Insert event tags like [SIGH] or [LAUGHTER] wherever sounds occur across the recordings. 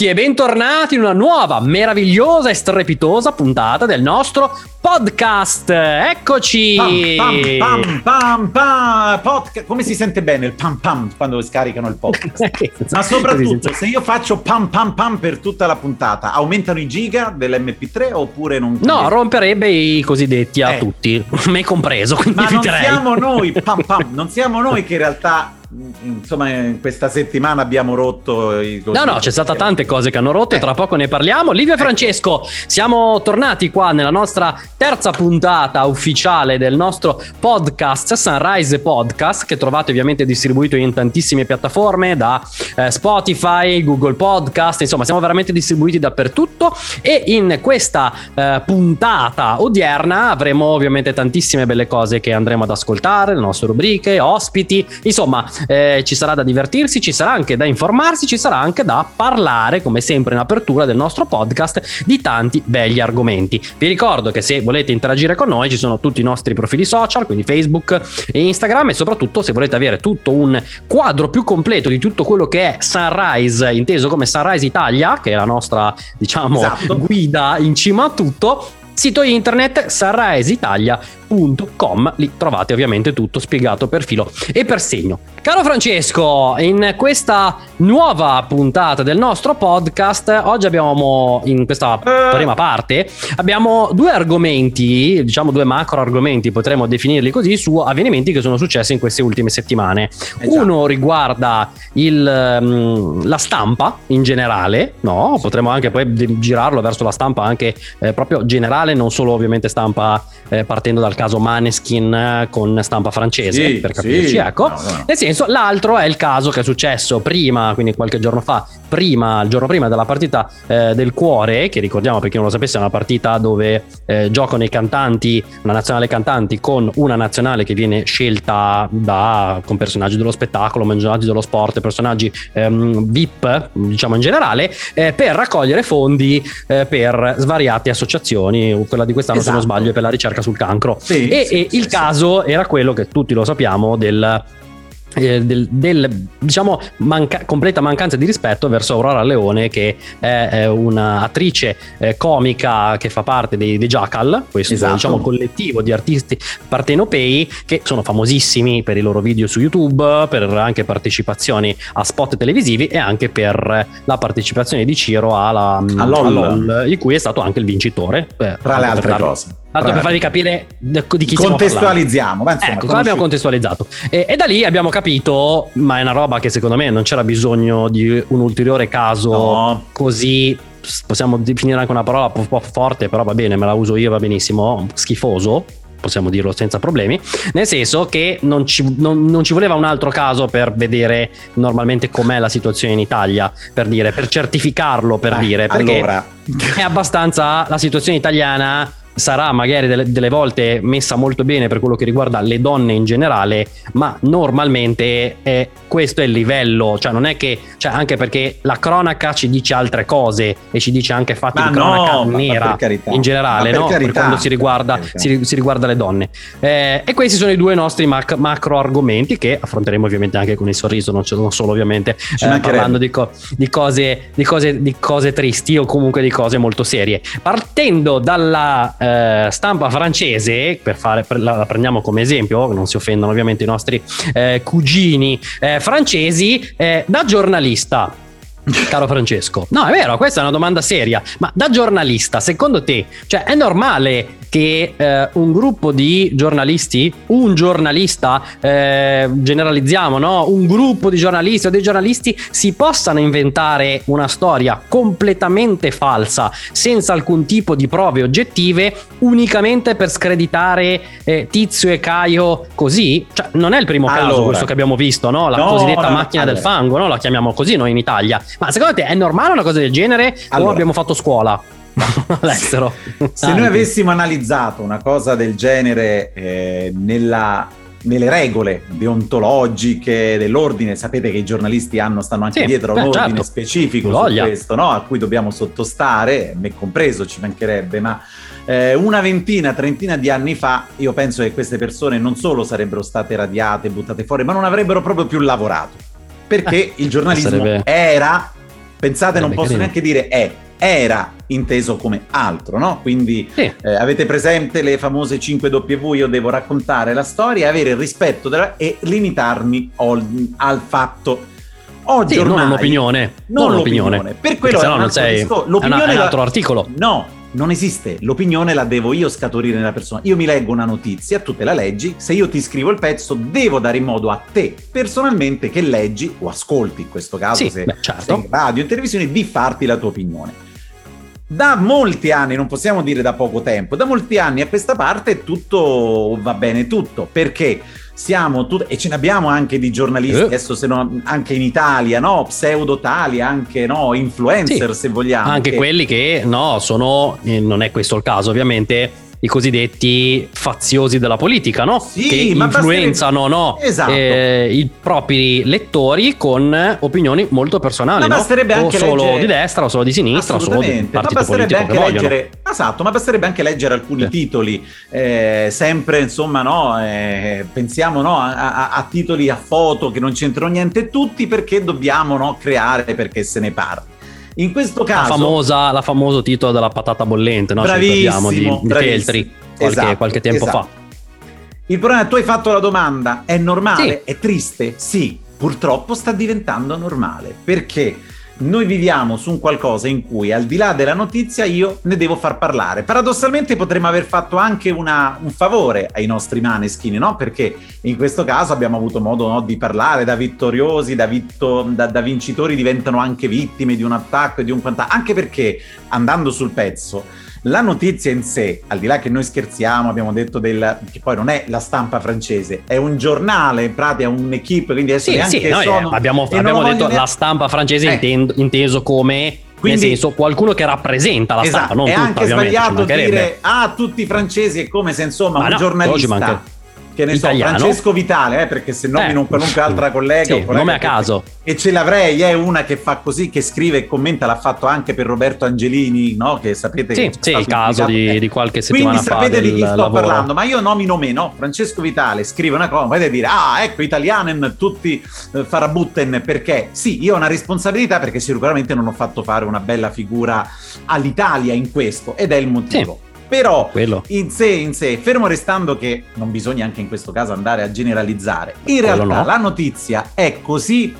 Benvenuti e bentornati in una nuova, meravigliosa e strepitosa puntata del nostro podcast. Eccoci! Pam, pam, pam, pam. Podca- Come si sente bene il pam pam quando scaricano il podcast? [LAUGHS] Ma soprattutto, se io faccio pam pam pam per tutta la puntata, aumentano i giga dell'MP3 oppure non? No, romperebbe i cosiddetti a Eh. tutti, [LAUGHS] me compreso, Ma non siamo noi, pam pam, [LAUGHS] non siamo noi che in realtà, insomma, in questa settimana abbiamo rotto i No, no, c'è stata tante cose che hanno rotto e Eh. tra poco ne parliamo. Livio e Francesco, siamo tornati qua nella nostra terza puntata ufficiale del nostro podcast Sunrise Podcast, che trovate ovviamente distribuito in tantissime piattaforme, da eh, Spotify, Google Podcast, insomma siamo veramente distribuiti dappertutto e in questa eh, puntata odierna avremo ovviamente tantissime belle cose che andremo ad ascoltare, le nostre rubriche, ospiti, insomma eh, ci sarà da divertirsi, ci sarà anche da informarsi, ci sarà anche da parlare, come sempre in apertura del nostro podcast, di tanti begli argomenti. Vi ricordo che se volete interagire con noi ci sono tutti i nostri profili social, quindi Facebook e Instagram e soprattutto se volete avere tutto un quadro più completo di tutto quello che è Sunrise, inteso come Sunrise Italia, che è la nostra diciamo Esatto. guida in cima a tutto, sito internet sunriseitalia.com, lì trovate ovviamente tutto spiegato per filo e per segno. Caro Francesco, in questa nuova puntata del nostro podcast, oggi abbiamo in questa Eh. prima parte abbiamo due argomenti, diciamo due macro argomenti, potremmo definirli così, su avvenimenti che sono successi in queste ultime settimane. Già. Uno riguarda il, mm, la stampa in generale, no? Potremmo anche poi girarlo verso la stampa anche eh, proprio generale, non solo ovviamente stampa eh, partendo dal caso Maneskin eh, con stampa francese, Sì, per sì. capirci, ecco. No, no. Nel senso, l'altro è il caso che è successo prima, quindi qualche giorno fa, prima, il giorno prima della partita eh, del cuore, che ricordiamo perché non lo sapesse, è una partita dove eh, giocano i cantanti, una nazionale cantanti con una nazionale che viene scelta da, con personaggi dello spettacolo, personaggi dello sport, personaggi ehm, VIP, diciamo in generale, eh, per raccogliere fondi eh, per svariate associazioni. Quella di quest'anno, se non Esatto. sbaglio, è per la ricerca sul cancro. Sì, e sì, e sì, il caso era quello che tutti lo sappiamo del eh, del, del, diciamo manca- completa mancanza di rispetto verso Aurora Leone che è, è un'attrice eh, comica che fa parte dei, dei Jackal questo Esatto. diciamo collettivo di artisti partenopei che sono famosissimi per i loro video su YouTube per anche partecipazioni a spot televisivi e anche per la partecipazione di Ciro alla, A LOL. a LOL, di cui è stato anche il vincitore eh, Tra le altre cose. Tanto per farvi capire di chi. Contestualizziamo, ma insomma, Ecco, qua abbiamo contestualizzato. E, e da lì abbiamo capito, ma è una roba che secondo me non c'era bisogno di un ulteriore caso No. così, possiamo definire anche una parola un po' forte, però va bene, me la uso io, va benissimo, schifoso. Possiamo dirlo senza problemi, nel senso che non ci, non- non ci voleva un altro caso per vedere normalmente com'è la situazione in Italia, per dire, per certificarlo, per Eh, dire, perché allora, è abbastanza la situazione italiana sarà magari delle, delle volte messa molto bene per quello che riguarda le donne in generale, ma normalmente è- questo è il livello, cioè non è che, cioè anche perché la cronaca ci dice altre cose e ci dice anche fatti Ma di cronaca no, nera per carità, in generale, per no? Per quando si per riguarda, carità. si, si riguarda le donne. Eh, e questi sono i due nostri mac- macro argomenti che affronteremo ovviamente anche con il sorriso, non, non solo ovviamente eh, parlando di, co- di cose, di, cose, di cose tristi o comunque di cose molto serie. Partendo dalla eh, stampa francese, per fare, la prendiamo come esempio, non si offendono ovviamente i nostri eh, cugini eh, francesi, eh, da giornalista. Caro Francesco, no, è vero, questa è una domanda seria. Ma da giornalista, secondo te, cioè è normale che eh, un gruppo di giornalisti, un giornalista, eh, generalizziamo, no? Un gruppo di giornalisti o dei giornalisti si possano inventare una storia completamente falsa, senza alcun tipo di prove oggettive, unicamente per screditare eh, Tizio e Caio così? Cioè, non è il primo caso Allora. questo che abbiamo visto, no? La No, cosiddetta no, macchina del fango, no? La chiamiamo così noi in Italia. Ma secondo te è normale una cosa del genere o Allora. abbiamo fatto scuola [LAUGHS] all'estero? Se noi Anche. avessimo analizzato una cosa del genere eh, nella- nelle regole deontologiche dell'ordine, sapete che i giornalisti hanno, stanno anche Sì, dietro a beh, un ordine certo. specifico su Voglia. questo, no? a cui dobbiamo sottostare, me compreso ci mancherebbe, ma eh, una ventina, trentina di anni fa io penso che queste persone non solo sarebbero state radiate, buttate fuori, ma non avrebbero proprio più lavorato. Perché il giornalismo sarebbe- era Pensate, non posso carino. neanche dire è, era inteso come altro, no? Quindi sì. eh, avete presente le famose 5W, io devo raccontare la storia, avere il rispetto della, e limitarmi al, al fatto Oggi sì, ormai, non un'opinione, non, non l'opinione. Per quello è un, non sei, l'opinione è un altro articolo. No, non esiste. L'opinione la devo io scaturire nella persona. Io mi leggo una notizia, tu te la leggi. Se io ti scrivo il pezzo, devo dare in modo a te personalmente che leggi o ascolti, in questo caso, sì, se beh, certo. sei in radio, in televisione, di farti la tua opinione. Da molti anni, non possiamo dire da poco tempo, da molti anni a questa parte tutto va bene tutto. Perché? siamo tutti, e ce ne abbiamo anche di giornalisti, eh. adesso se no, anche in Italia, no? Pseudo-tali, anche no? influencer sì, se vogliamo. Anche che... quelli che no, sono, eh, non è questo il caso ovviamente, i cosiddetti faziosi della politica, no? Sì, che influenzano no? esatto. eh, i propri lettori con opinioni molto personali. Ma basterebbe no? anche o solo leggere... di destra, o solo di sinistra, o solo di partito politico anche leggere... Esatto, ma basterebbe anche leggere alcuni sì. titoli, eh, sempre insomma, no? Eh, pensiamo no? A, a, a, titoli a foto che non c'entrano niente, tutti perché dobbiamo no? creare perché se ne parla. In questo caso... La famosa, la famoso titolo della patata bollente, no? Bravissimo, di, di Feltri qualche, esatto, qualche tempo esatto. fa. Il problema è che tu hai fatto la domanda, è normale? Sì. È triste? Sì, purtroppo sta diventando normale. Perché? Noi viviamo su un qualcosa in cui al di là della notizia io ne devo far parlare. Paradossalmente potremmo aver fatto anche una, un favore ai nostri maneskin, no? Perché in questo caso abbiamo avuto modo no, di parlare da vittoriosi, da, vitto, da, da, vincitori diventano anche vittime di un attacco e di un quant'altro, anche perché andando sul pezzo la notizia in sé, al di là che noi scherziamo, abbiamo detto del, che poi non è la stampa francese, è un giornale, in pratica è un'equipe, quindi adesso sì, neanche sì, noi sono... abbiamo, abbiamo detto neanche... la stampa francese eh. intendo, inteso come quindi, Nel senso, qualcuno che rappresenta la esatto, stampa, non è tutta, anche sbagliato dire ah, tutti i francesi è come se insomma Ma un no, giornalista che ne Italiano. so, Francesco Vitale, eh, perché se nomino eh. qualunque altra collega, sì, collega nome a caso. E ce l'avrei, è una che fa così, che scrive e commenta, l'ha fatto anche per Roberto Angelini, no? Che sapete sì, che sì, il caso di, di, qualche settimana Quindi fa. Quindi sapete di chi sto lavoro. parlando, ma io nomino me, no? Francesco Vitale scrive una cosa, potete dire, ah, ecco, italianen, tutti eh, farabutten, perché? Sì, io ho una responsabilità perché sicuramente non ho fatto fare una bella figura all'Italia in questo, ed è il motivo. Sì però in sé, in sé, fermo restando che non bisogna anche in questo caso andare a generalizzare, in Quello realtà no. la notizia è così,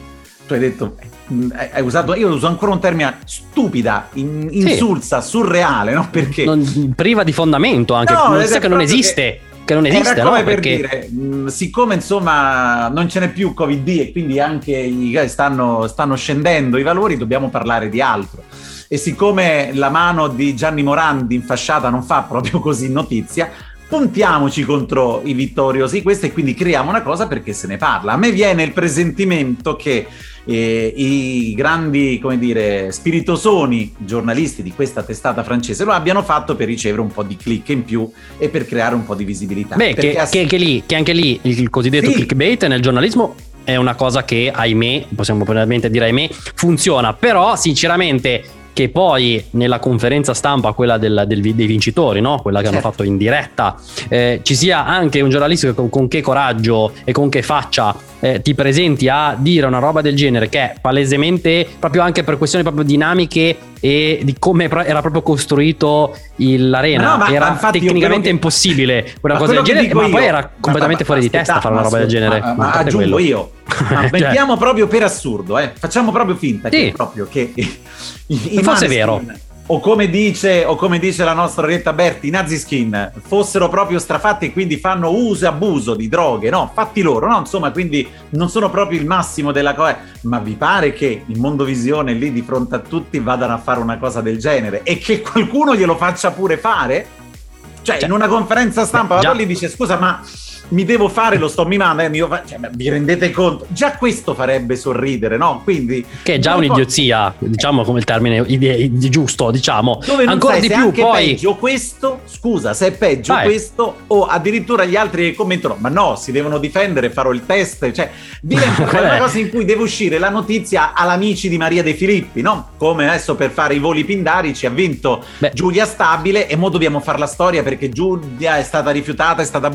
tu hai detto, mm, hai usato, io uso ancora un termine stupida, in, insulsa, sì. surreale, no? Perché? Non, priva di fondamento anche, no, notizia che non esiste. Che che non esiste. Era come no? per Perché... dire, mh, siccome insomma non ce n'è più Covid e quindi anche i, stanno, stanno scendendo i valori, dobbiamo parlare di altro e siccome la mano di Gianni Morandi in fasciata non fa proprio [LAUGHS] così notizia, puntiamoci contro i vittoriosi questo e quindi creiamo una cosa perché se ne parla. A me viene il presentimento che eh, i grandi, come dire, spiritosoni giornalisti di questa testata francese lo abbiano fatto per ricevere un po' di click in più e per creare un po' di visibilità. Beh, che, ass- che, anche lì, che, anche lì, il cosiddetto sì. clickbait nel giornalismo è una cosa che, ahimè, possiamo probabilmente dire ahimè, funziona, però sinceramente che poi nella conferenza stampa, quella del, del, dei vincitori, no? quella che certo. hanno fatto in diretta, eh, ci sia anche un giornalista che con, con, che coraggio e con che faccia eh, ti presenti a dire una roba del genere che è palesemente proprio anche per questioni proprio dinamiche e di come era proprio costruito il, l'arena. No, ma, era ma tecnicamente che... impossibile una cosa del genere, ma io, poi era completamente fuori di testa fare una roba del genere. Ma, ma aggiungo quello. io. [LAUGHS] Ma cioè. mettiamo proprio per assurdo, eh. facciamo proprio finta sì. che, proprio che i, i fosse vero o come dice, o come dice la nostra Retta Berti, i nazi skin fossero proprio strafatti e quindi fanno uso e abuso di droghe, no? Fatti loro, no? Insomma, quindi non sono proprio il massimo della cosa. Ma vi pare che il mondo visione lì di fronte a tutti vadano a fare una cosa del genere e che qualcuno glielo faccia pure fare? Cioè, cioè in una conferenza stampa, Beh, lì dice, scusa, ma mi devo fare, lo sto mimando, eh, fa... cioè, vi rendete conto? Già questo farebbe sorridere, no? Quindi... Che è già un'idiozia, poi... diciamo come il termine ide- giusto, diciamo. Dove non Ancora sai di se più, anche poi... peggio questo, scusa, se è peggio Vai. questo, o addirittura gli altri commentano, ma no, si devono difendere, farò il test, cioè diventa una [LAUGHS] cosa in cui deve uscire la notizia all'amici di Maria De Filippi, no? Come adesso per fare i voli pindarici ha vinto Beh. Giulia Stabile e mo dobbiamo fare la storia perché Giulia è stata rifiutata, è stata.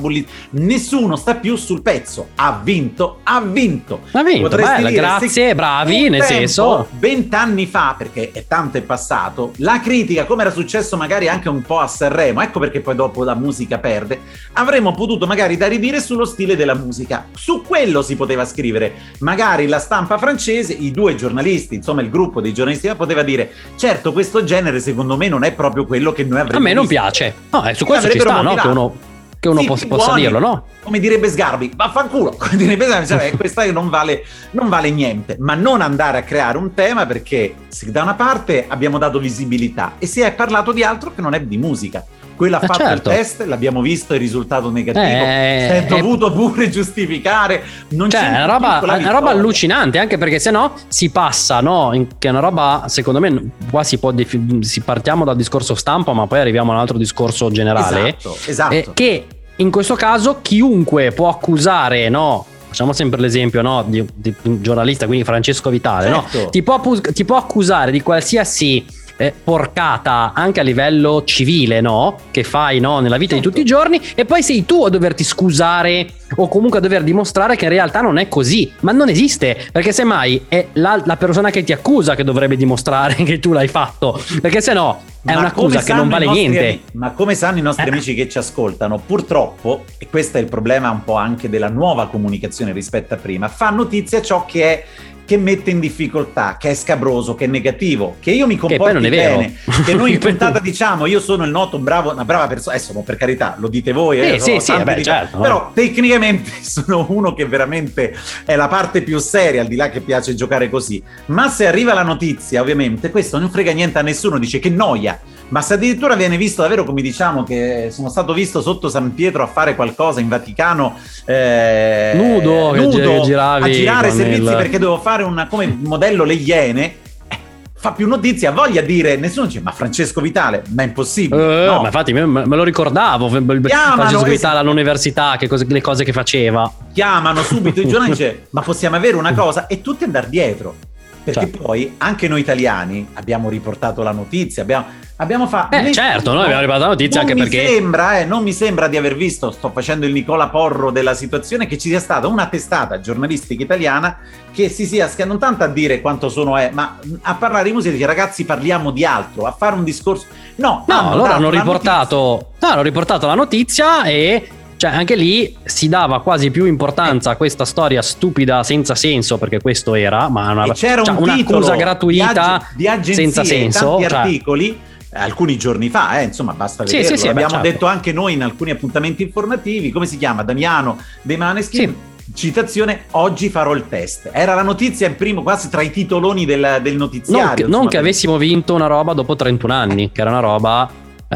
Nessuno nessuno sta più sul pezzo. Ha vinto, ha vinto. Ha vinto, bella, grazie, bravi, nel tempo, senso... Vent'anni fa, perché è tanto è passato, la critica, come era successo magari anche un po' a Sanremo, ecco perché poi dopo la musica perde, avremmo potuto magari da ridire sullo stile della musica. Su quello si poteva scrivere. Magari la stampa francese, i due giornalisti, insomma il gruppo dei giornalisti poteva dire, certo questo genere secondo me non è proprio quello che noi avremmo A me non visto. piace. No, eh, su questo ci sta, no? Che uno che uno sì, possa, possa dirlo, no? Come direbbe Sgarbi, vaffanculo, [LAUGHS] come direbbe Sgarbi, cioè, [LAUGHS] questa non vale, non vale niente, ma non andare a creare un tema perché da una parte abbiamo dato visibilità e si è parlato di altro che non è di musica. Quello ha eh, fatto certo. il test, l'abbiamo visto, il risultato negativo. Eh, si è dovuto pure giustificare. Non cioè, c'è è una roba, una roba allucinante, anche perché se no si passa, no? Che è una roba, secondo me, qua si può defi- si partiamo dal discorso stampa, ma poi arriviamo a un altro discorso generale. Esatto, esatto. Eh, che in questo caso chiunque può accusare, no? Facciamo sempre l'esempio no, di, di, un giornalista, quindi Francesco Vitale, certo. no? ti, può, ti può accusare di qualsiasi eh, porcata anche a livello civile, no? Che fai no? nella vita certo. di tutti i giorni, e poi sei tu a doverti scusare o comunque a dover dimostrare che in realtà non è così. Ma non esiste, perché semmai è la, la persona che ti accusa che dovrebbe dimostrare [LAUGHS] che tu l'hai fatto, perché se no è ma un'accusa che non vale niente. Amici, ma come sanno i nostri eh. amici che ci ascoltano, purtroppo, e questo è il problema un po' anche della nuova comunicazione rispetto a prima, fa notizia ciò che è che mette in difficoltà, che è scabroso, che è negativo, che io mi comporti che bene, che noi in [LAUGHS] puntata diciamo io sono il noto bravo, una brava persona, adesso per carità lo dite voi, eh, sì, sì, vabbè, certo, però tecnicamente [LAUGHS] sono uno che veramente è la parte più seria, al di là che piace giocare così, ma se arriva la notizia ovviamente questo non frega niente a nessuno, dice che noia, ma se addirittura viene visto davvero come diciamo che sono stato visto sotto San Pietro a fare qualcosa in Vaticano eh, nudo, nudo che a girare servizi il... perché devo fare una, come modello le iene eh, fa più notizia, voglia dire, nessuno dice ma Francesco Vitale, ma è impossibile. Uh, no. Ma infatti me, me, lo ricordavo, Chiamano, Francesco Vitale all'università, che cose, le cose che faceva. Chiamano subito i giornali e [LAUGHS] dice ma possiamo avere una cosa e tutti andare dietro. Perché certo. poi anche noi italiani abbiamo riportato la notizia, abbiamo, abbiamo fatto... Eh, certo, noi abbiamo riportato la notizia anche perché... Sembra, eh, non mi sembra di aver visto, sto facendo il Nicola Porro della situazione, che ci sia stata una testata giornalistica italiana che si sia, non tanto a dire quanto sono è, ma a parlare di musica, dice ragazzi parliamo di altro, a fare un discorso... No, no hanno loro hanno riportato, no, hanno riportato la notizia e cioè, anche lì si dava quasi più importanza a questa storia stupida senza senso, perché questo era, ma una, c'era cioè, un un'accusa gratuita di, ag- di senza senso. Tanti cioè, articoli alcuni giorni fa, eh, insomma, basta vederlo. Sì, sì, sì, L'abbiamo beh, certo. detto anche noi in alcuni appuntamenti informativi. Come si chiama? Damiano De Maneskin. Citazione, oggi farò il test. Era la notizia in primo, quasi tra i titoloni del, del notiziario. Non, che, non che avessimo vinto una roba dopo 31 anni, che era una roba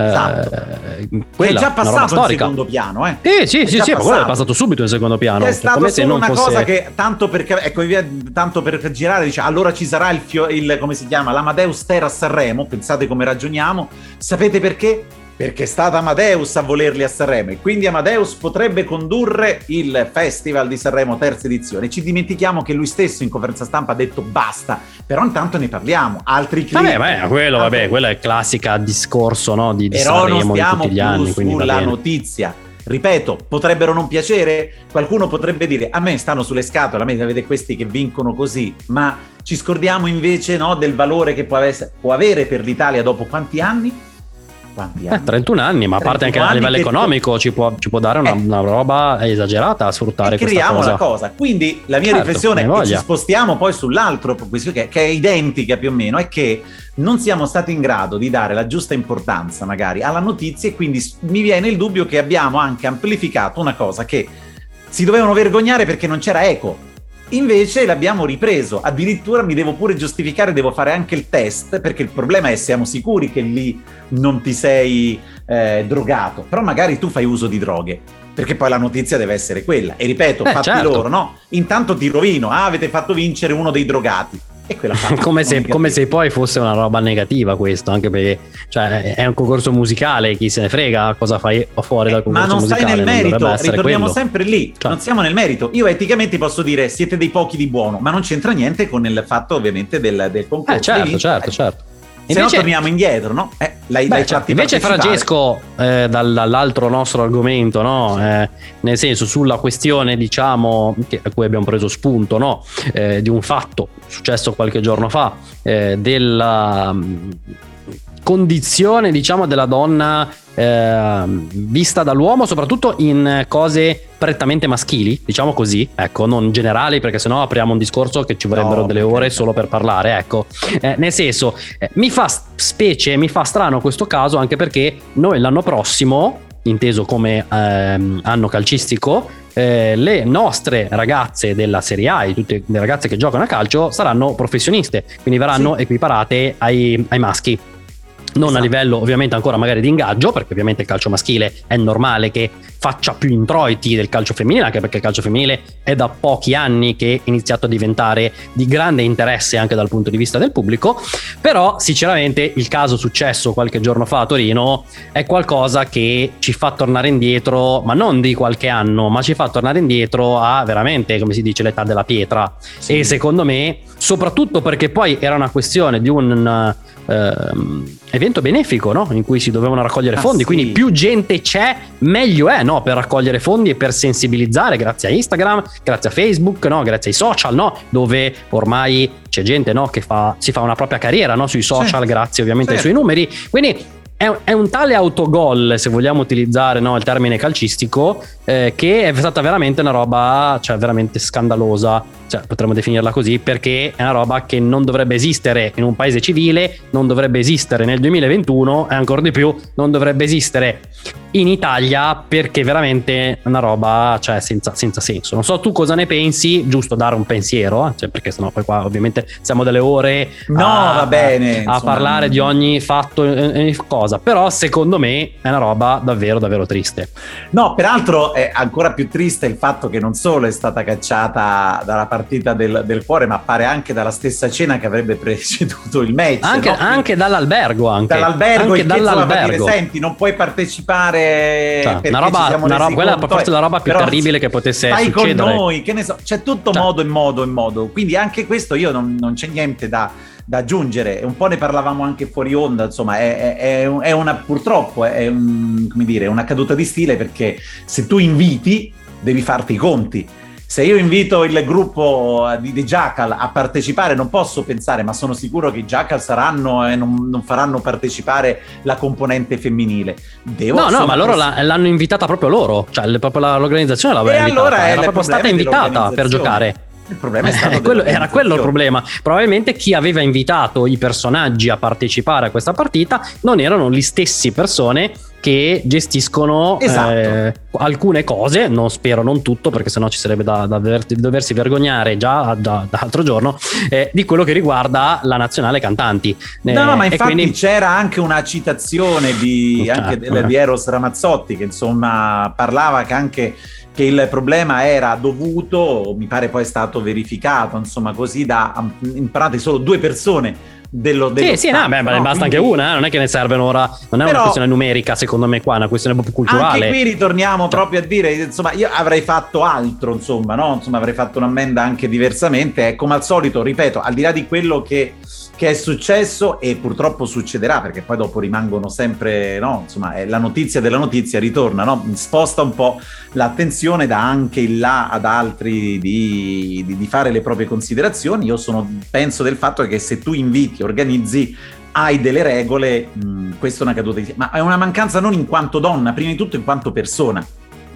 Esatto. Eh, quella, è già passato in secondo piano, eh? Eh sì, sì, sì, ma quello è passato subito in secondo piano. È stato come solo una fosse... cosa che tanto per, ecco, tanto per girare, dice allora ci sarà il, fio, il come si chiama, l'Amadeus Terra a Sanremo, pensate come ragioniamo. Sapete perché? Perché è stata Amadeus a volerli a Sanremo e quindi Amadeus potrebbe condurre il Festival di Sanremo terza edizione. Ci dimentichiamo che lui stesso in conferenza stampa ha detto basta, però intanto ne parliamo. Altri clip. Vabbè, vabbè quello, vabbè, quello è il classico discorso no, di, di però Sanremo di tutti gli anni. Sulla notizia. Ripeto, potrebbero non piacere, qualcuno potrebbe dire a me stanno sulle scatole, a me avete questi che vincono così, ma ci scordiamo invece no, del valore che può avere per l'Italia dopo quanti anni? Quanti eh, anni? Eh, 31 anni, ma a parte anche a livello economico ci può, ci può, dare una, eh, una, roba esagerata a sfruttare questa cosa. Creiamo la cosa. Quindi la mia certo, riflessione, e ci spostiamo poi sull'altro, che, che è identica più o meno, è che non siamo stati in grado di dare la giusta importanza magari alla notizia e quindi mi viene il dubbio che abbiamo anche amplificato una cosa che si dovevano vergognare perché non c'era eco Invece l'abbiamo ripreso, addirittura mi devo pure giustificare, devo fare anche il test, perché il problema è siamo sicuri che lì non ti sei eh, drogato, però magari tu fai uso di droghe, perché poi la notizia deve essere quella. E ripeto, eh, fatti certo. loro, no? Intanto ti rovino, ah, avete fatto vincere uno dei drogati. [LAUGHS] Come, se, come, se, poi fosse una roba negativa questo, anche perché cioè, è un concorso musicale, chi se ne frega cosa fai fuori dal concorso musicale. Ma non musicale, stai nel merito, ritorniamo quello. sempre lì, cioè. non siamo nel merito. Io eticamente posso dire siete dei pochi di buono, ma non c'entra niente con il fatto ovviamente del, del concorso. Eh certo, certo, certo. Se no torniamo indietro, no? Eh, l'hai, Beh. Invece Francesco, eh, dall'altro nostro argomento, no? Eh, nel senso sulla questione, diciamo, che, a cui abbiamo preso spunto, no? Eh, di un fatto successo qualche giorno fa, eh, della condizione, diciamo, della donna eh, vista dall'uomo, soprattutto in cose prettamente maschili, diciamo così, ecco, non generali, perché sennò apriamo un discorso che ci vorrebbero no, delle ore solo per parlare, ecco. Eh, nel senso, eh, mi fa specie, mi fa strano questo caso anche perché noi l'anno prossimo, inteso come ehm, anno calcistico, eh, le nostre ragazze della Serie A e tutte le ragazze che giocano a calcio saranno professioniste, quindi verranno sì. equiparate ai, ai maschi non esatto. a livello ovviamente ancora magari di ingaggio, perché ovviamente il calcio maschile è normale che faccia più introiti del calcio femminile, anche perché il calcio femminile è da pochi anni che è iniziato a diventare di grande interesse anche dal punto di vista del pubblico, però sinceramente il caso successo qualche giorno fa a Torino è qualcosa che ci fa tornare indietro, ma non di qualche anno, ma ci fa tornare indietro a veramente, come si dice, l'età della pietra. Sì. E secondo me, soprattutto perché poi era una questione di un ehm, evento benefico no? in cui si dovevano raccogliere ah, fondi, sì. quindi più gente c'è, meglio è no? per raccogliere fondi e per sensibilizzare grazie a Instagram, grazie a Facebook, no? grazie ai social, dove ormai c'è gente che fa, si fa una propria carriera sui social, sì. grazie ovviamente sì. ai suoi numeri. Quindi è, un tale autogol, se vogliamo utilizzare no, il termine calcistico, eh, che è stata veramente una roba, cioè veramente scandalosa, cioè potremmo definirla così, perché è una roba che non dovrebbe esistere in un paese civile, non dovrebbe esistere nel 2021 e ancora di più non dovrebbe esistere in Italia perché veramente è una roba cioè, senza, senza, senso. Non so tu cosa ne pensi, giusto dare un pensiero, eh? cioè, perché sennò poi qua ovviamente siamo delle ore no, a, va bene, a, a parlare di ogni fatto e cosa, però secondo me è una roba davvero davvero triste. No, peraltro è ancora più triste il fatto che non solo è stata cacciata dalla partita del, del cuore, ma pare anche dalla stessa cena che avrebbe preceduto il match. Anche, no? anche dall'albergo, anche. Dall'albergo, anche dall'albergo. Dire, senti, non puoi partecipare cioè, una roba, una roba quella conto, forse la roba più terribile che potesse stai succedere. Stai con noi, che ne so, c'è tutto cioè. modo e modo e modo. Quindi anche questo io non, non c'è niente da, da, aggiungere. Un po' ne parlavamo anche fuori onda, insomma, è, è, è una purtroppo è un, come dire, una caduta di stile perché se tu inviti devi farti i conti se io invito il gruppo di, di Jackal a partecipare, non posso pensare, ma sono sicuro che i Jackal saranno e non, non faranno partecipare la componente femminile. Devo no, no, ma loro la, l'hanno invitata proprio loro, cioè proprio l'organizzazione l'aveva invitata, allora era proprio stata invitata per giocare. Il problema è stato eh, [LAUGHS] quello, era quello il problema. Probabilmente chi aveva invitato i personaggi a partecipare a questa partita non erano le stesse persone che gestiscono esatto. eh, alcune cose, non spero non tutto perché sennò ci sarebbe da, da doversi vergognare già da, da altro giorno, eh, di quello che riguarda la nazionale cantanti. No, no, ma eh, infatti quindi... c'era anche una citazione di, certo, anche di, di Eros Ramazzotti che insomma parlava che anche che il problema era dovuto, mi pare poi è stato verificato, insomma così da in pratica solo due persone dello, dello sì, sì, no, beh, no, basta quindi... anche una, eh? non è che ne servono ora, non è Però, una questione numerica secondo me qua, è una questione proprio culturale. Anche qui ritorniamo cioè. proprio a dire, insomma, io avrei fatto altro, insomma, no? Insomma, avrei fatto un'ammenda anche diversamente, e come al solito, ripeto, al di là di quello che che è successo e purtroppo succederà perché poi dopo rimangono sempre, no? Insomma, la notizia della notizia ritorna, no? Sposta un po' l'attenzione da anche in là ad altri di, di, di fare le proprie considerazioni. Io sono, penso del fatto che se tu inviti, organizzi hai delle regole, mh, questa è una caduta di... ma è una mancanza non in quanto donna, prima di tutto in quanto persona.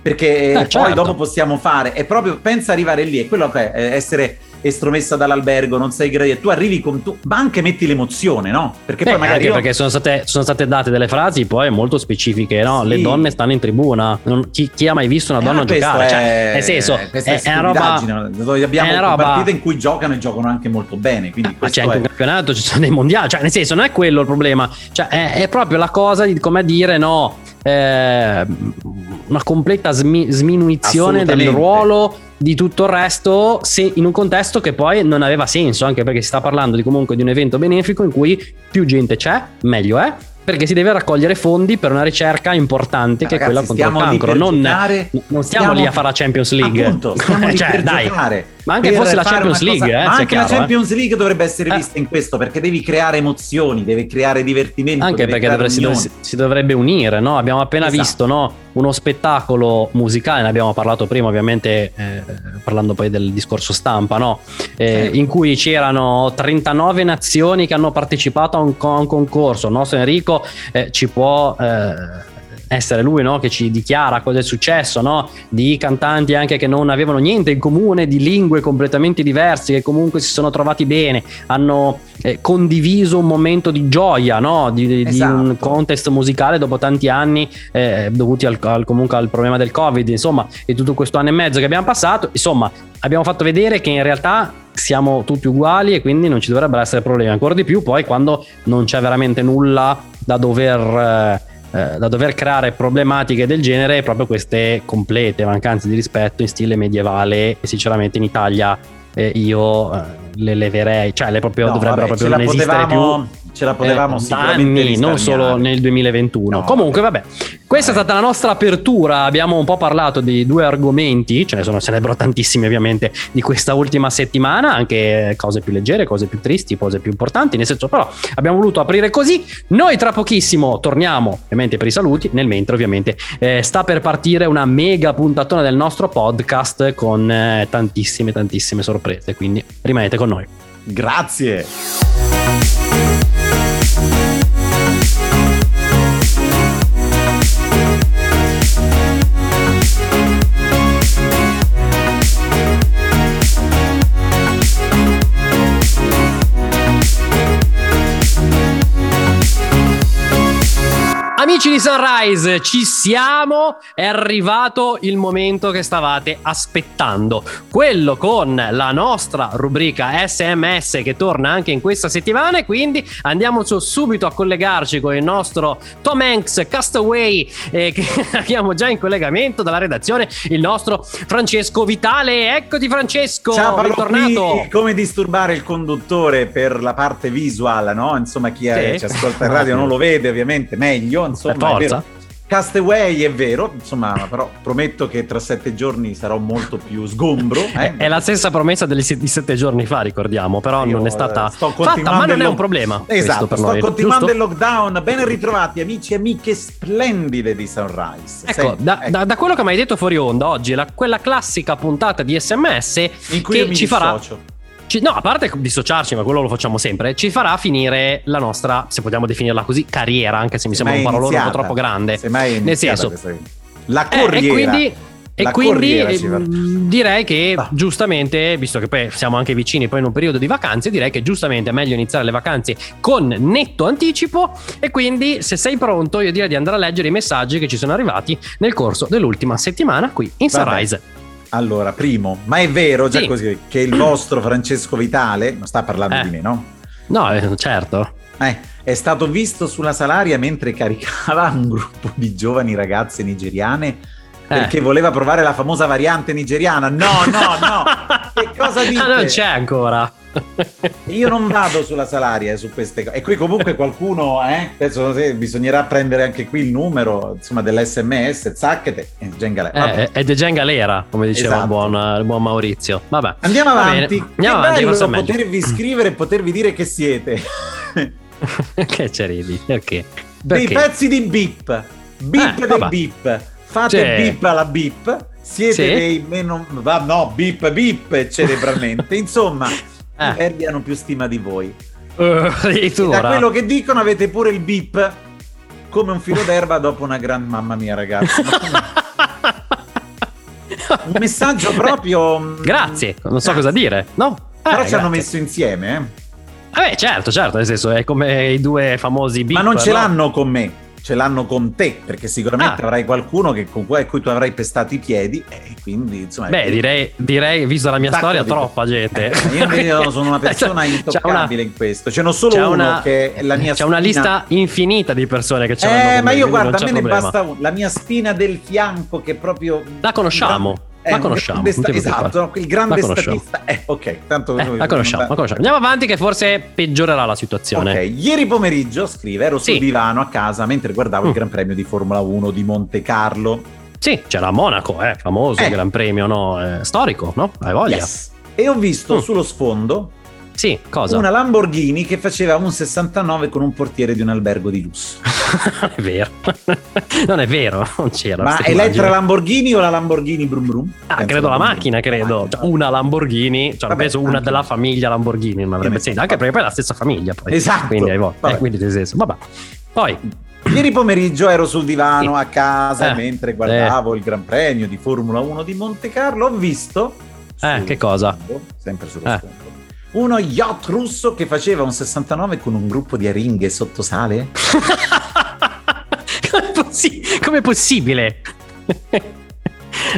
Perché eh, poi certo. dopo possiamo fare, è proprio, pensa arrivare lì, è quello che è essere estromessa dall'albergo, non sei gradita, tu arrivi con tu, ma anche metti l'emozione, no? Perché Beh, poi magari. Anche io... perché sono state, sono state, date delle frasi poi molto specifiche, no? Sì. Le donne stanno in tribuna. Non, chi, chi, ha mai visto una eh, donna giocare? È, cioè, nel senso, è, è, è una roba. Noi abbiamo è roba... partite in cui giocano e giocano anche molto bene. Quindi ah, c'è anche un campionato, ci sono dei mondiali, cioè, nel senso, non è quello il problema, cioè, è, è proprio la cosa di come dire no. Eh, una completa smi- sminuizione del ruolo di tutto il resto se in un contesto che poi non aveva senso anche perché si sta parlando di comunque di un evento benefico in cui più gente c'è meglio è perché si deve raccogliere fondi per una ricerca importante che Ragazzi, è quella contro il cancro. Non, non, stiamo, stiamo lì a fare la Champions League. Appunto, [LAUGHS] cioè, dai. Ma anche fosse la Champions League, cosa... eh, anche chiaro, la Champions eh. League dovrebbe essere vista eh. in questo perché devi creare emozioni, devi creare divertimento. Anche perché dovrebbe, si, si, dovrebbe unire, no? Abbiamo appena esatto. visto no? Uno spettacolo musicale, ne abbiamo parlato prima, ovviamente, eh, parlando poi del discorso stampa, no? Eh, sì. in cui c'erano 39 nazioni che hanno partecipato a un, a un concorso. Il nostro Enrico eh, ci può eh, essere lui no? che ci dichiara cosa è successo, no? di cantanti anche che non avevano niente in comune, di lingue completamente diverse, che comunque si sono trovati bene, hanno eh, condiviso un momento di gioia, no? di, esatto. di, un esatto. contest musicale dopo tanti anni eh, dovuti al, al, comunque al problema del Covid, insomma, e tutto questo anno e mezzo che abbiamo passato, insomma, abbiamo fatto vedere che in realtà siamo tutti uguali e quindi non ci dovrebbero essere problemi, ancora di più poi quando non c'è veramente nulla da dover... Eh, eh, da dover creare problematiche del genere proprio queste complete mancanze di rispetto in stile medievale e sinceramente in Italia eh, io eh, le leverei, cioè le proprio, no, dovrebbero vabbè, proprio non esistere più ce la potevamo eh, anni, non solo nel 2021. No, Comunque, vabbè, questa è stata la nostra apertura. Abbiamo un po' parlato di due argomenti, ce ne sono sarebbero tantissimi, ovviamente, di questa ultima settimana, anche cose più leggere, cose più tristi, cose più importanti. Nel senso, però, abbiamo voluto aprire così. Noi tra pochissimo torniamo, ovviamente, per i saluti. Nel mentre, ovviamente, eh, sta per partire una mega puntatona del nostro podcast con eh, tantissime, tantissime sorprese. Quindi rimanete con noi. Grazie. Amici di Sunrise, ci siamo, è arrivato il momento che stavate aspettando, quello con la nostra rubrica SMS che torna anche in questa settimana e quindi andiamo subito a collegarci con il nostro Tom Hanks Castaway eh, che [LAUGHS] abbiamo già in collegamento dalla redazione, il nostro Francesco Vitale. Eccoti Francesco, Ciao, bentornato. Come disturbare il conduttore per la parte visual, no? Insomma chi sì. ci ascolta in radio non lo vede ovviamente, meglio insomma, forza. Castaway è vero, insomma, però prometto che tra sette giorni sarò molto più sgombro. [LAUGHS] Eh? È la stessa promessa degli di sette giorni fa, ricordiamo, però Io, non è stata sto fatta, ma non è un problema. Esatto, sto noi, continuando giusto? il lockdown. Ben ritrovati amici e amiche splendide di Sunrise. Ecco, Senti, da, ecco. Da, da, quello che mi hai detto fuori onda oggi, la, quella classica puntata di sms in cui che ci dissocio. farà ci, no, a parte dissociarci, ma quello lo facciamo sempre, ci farà finire la nostra, se vogliamo definirla così, carriera, anche se mi sembra un parolone un po' troppo grande. Nel senso, la corriera. Eh, e quindi, e quindi eh, direi che ah. giustamente, visto che poi siamo anche vicini poi in un periodo di vacanze, direi che giustamente è meglio iniziare le vacanze con netto anticipo e quindi se sei pronto io direi di andare a leggere i messaggi che ci sono arrivati nel corso dell'ultima settimana qui in Sunrise. Allora, primo, ma è vero già sì. così che il vostro Francesco Vitale, non sta parlando eh. di me, no? No, eh, certo. Eh, è stato visto sulla salaria mentre caricava un gruppo di giovani ragazze nigeriane eh. perché voleva provare la famosa variante nigeriana. No, no, no. [LAUGHS] che cosa dite? Ah, non c'è ancora. [LAUGHS] Io non vado sulla salaria su queste cose. E qui comunque qualcuno, eh, penso che bisognerà prendere anche qui il numero insomma, dell'SMS, zacchete e Gengalera. Eh, ed è Gengalera, come diceva esatto. il, buon, il, buon, Maurizio. Vabbè. Andiamo avanti. Andiamo che avanti, bello potervi scrivere e potervi dire che siete. [LAUGHS] che ci ridi? Perché? Perché? Dei pezzi di beep. Beep eh, dei beep. Fate cioè... beep alla beep. Siete sì? dei meno... no, beep beep cerebralmente. Insomma [LAUGHS] eh. verdi hanno più stima di voi. Uh, da quello che dicono avete pure il beep come un filo d'erba dopo una gran mamma mia ragazzi. [LAUGHS] un messaggio proprio... Mm, grazie, non so grazie. cosa dire. No? Eh, Però ci hanno messo insieme, eh. Vabbè, certo, certo, nel senso è come i due famosi beep. Ma non ce no? l'hanno con me ce l'hanno con te, perché sicuramente ah. avrai qualcuno che, con cui, a cui tu avrai pestato i piedi e quindi insomma... Beh, direi, direi, visto la mia storia, troppa gente. Eh, io [LAUGHS] sono una persona intoccabile una, in questo, ce n'è solo uno una, che è la mia C'è spina... una lista infinita di persone che ce l'hanno Eh, ma io guarda, a me ne basta uno, la mia spina del fianco che proprio... La conosciamo. La conosciamo. Sta- esatto, il grande statista. Eh, ok, tanto eh, la, conosciamo, la conosciamo. Andiamo avanti che forse peggiorerà la situazione. Ok, ieri pomeriggio, scrive, ero sul sì. divano a casa mentre guardavo mm. il Gran Premio di Formula 1 di Monte Carlo. Sì, c'era Monaco, eh, famoso eh. Gran Premio, no? Eh, storico, no? Hai voglia. Yes. E ho visto mm. sullo sfondo sì, cosa? Una Lamborghini che faceva un 69 con un portiere di un albergo di lusso. [LAUGHS] è vero. [LAUGHS] non è vero, non c'era. Ma Elettra Lamborghini o la Lamborghini Brum Brum? Ah, Penso credo la macchina, credo. Cioè, una Lamborghini, cioè Vabbè, penso una anche... della famiglia Lamborghini, non avrebbe senso, anche perché poi è la stessa famiglia poi. Esatto. Quindi hai voglia. Eh, quindi senso. Vabbè. Poi Ieri pomeriggio ero sul divano a casa eh, mentre guardavo eh. il Gran Premio di Formula 1 di Monte Carlo ho visto eh, che cosa? Sfondo, sempre sullo eh. sfondo uno yacht russo che faceva un 69 con un gruppo di aringhe sotto sale? [LAUGHS] Come, possi- Come possibile?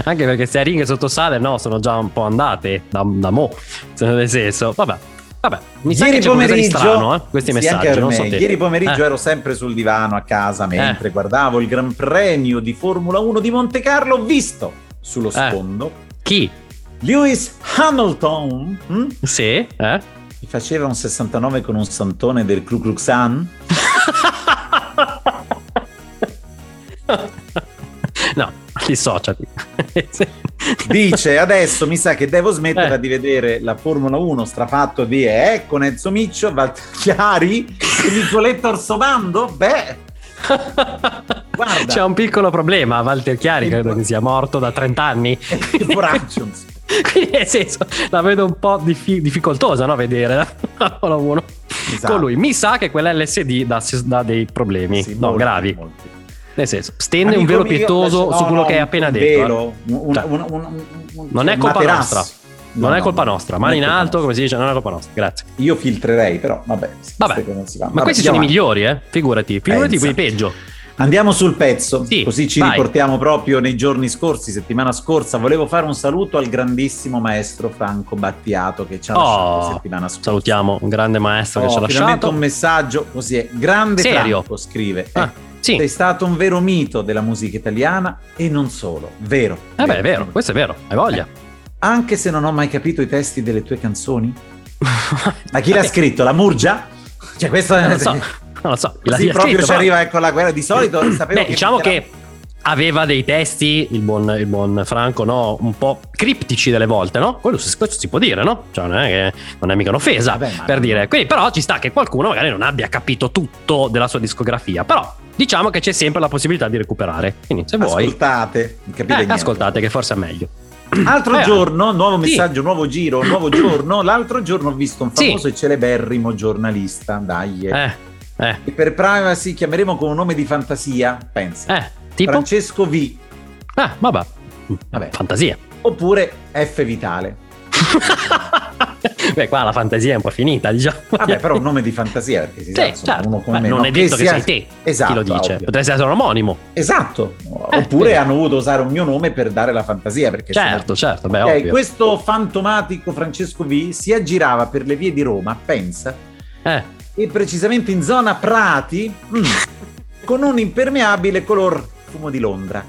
Anche perché se aringhe sotto sale, no, sono già un po' andate da, da mo. Nel senso, vabbè. Vabbè, mi sa ieri che pomeriggio, strano, eh, questi sì, messaggi. Non so ieri pomeriggio eh. ero sempre sul divano a casa mentre eh. guardavo il Gran Premio di Formula 1 di Monte Carlo. Ho visto sullo eh. sfondo chi? Lewis Hamilton. Hm? Sì, eh? Ti faceva un 69 con un santone del Ku Klux Klan? [LAUGHS] no, dissociati. [LAUGHS] Dice adesso mi sa che devo smettere eh. di vedere la Formula 1 strafatto di eh, con Enzo Miccio, Valchiari e Nicoletto Orsobando. Beh, Guarda. C'è un piccolo problema, Walter Chiari credo che sia morto da 30 anni. Coraggio. [LAUGHS] Quindi nel senso, la vedo un po' diffi- difficoltosa no, vedere la [LAUGHS] Formula 1 esatto. con lui. Mi sa che quella LSD dà, dà dei problemi, sì, no, molti, gravi. Molti. Nel senso, stende Amico un velo mio, pietoso no, su quello no, che hai appena detto. Velo, eh. un, cioè, un, un, non è colpa nostra. Non no, è colpa no, nostra, mani in alto, come si dice, non è colpa nostra. Grazie. Io filtrerei, però vabbè. vabbè. Ma vabbè, questi sono i migliori, eh? Figurati, figurati quelli peggio. Andiamo sul pezzo, sì, così ci vai. riportiamo proprio nei giorni scorsi, settimana scorsa. Volevo fare un saluto al grandissimo maestro Franco Battiato che ci ha oh, lasciato settimana scorsa. Salutiamo, un grande maestro oh, che ci ha lasciato. Finalmente un messaggio così è. Grande Serio? Franco scrive. Ah, eh, sì. Sei stato un vero mito della musica italiana e non solo. Vero. Eh vero. beh, è vero, questo è vero, hai voglia. Eh. Anche se non ho mai capito i testi delle tue canzoni? [LAUGHS] Ma chi l'ha scritto? La Murgia? Cioè, questo è... Non so non lo so. Sì, proprio ci arriva ecco la guerra di solito. Sapevo Beh, che diciamo che aveva dei testi, il buon, il buon, Franco, no? un po' criptici delle volte, no? Quello si, questo si può dire, no? Cioè, non è, che, non è mica un'offesa Vabbè, per dire. Quindi, però ci sta che qualcuno magari non abbia capito tutto della sua discografia, però diciamo che c'è sempre la possibilità di recuperare. Quindi, se vuoi. Ascoltate, capite eh, ascoltate, che forse è meglio. Altro eh, giorno, nuovo messaggio, sì. nuovo giro, nuovo giorno. L'altro giorno ho visto un famoso sì. e celeberrimo giornalista. Dai. Eh eh. E per privacy chiameremo con un nome di fantasia, pensa. Eh, tipo? Francesco V. Ah, vabbè. vabbè. Fantasia. Oppure F Vitale. [LAUGHS] Beh, qua la fantasia è un po' finita, diciamo. Vabbè, però un nome di fantasia, perché si sì, sa, certo. uno come Beh, me. Non no, è detto che, sia... sei te esatto, chi lo dice. Ovvio. Potresti essere un omonimo. Esatto. Eh, Oppure sì. hanno voluto usare un mio nome per dare la fantasia. Perché certo, sono... certo. Beh, okay, questo fantomatico Francesco V si aggirava per le vie di Roma, pensa. Eh e precisamente in zona Prati mm, con un impermeabile color fumo di Londra.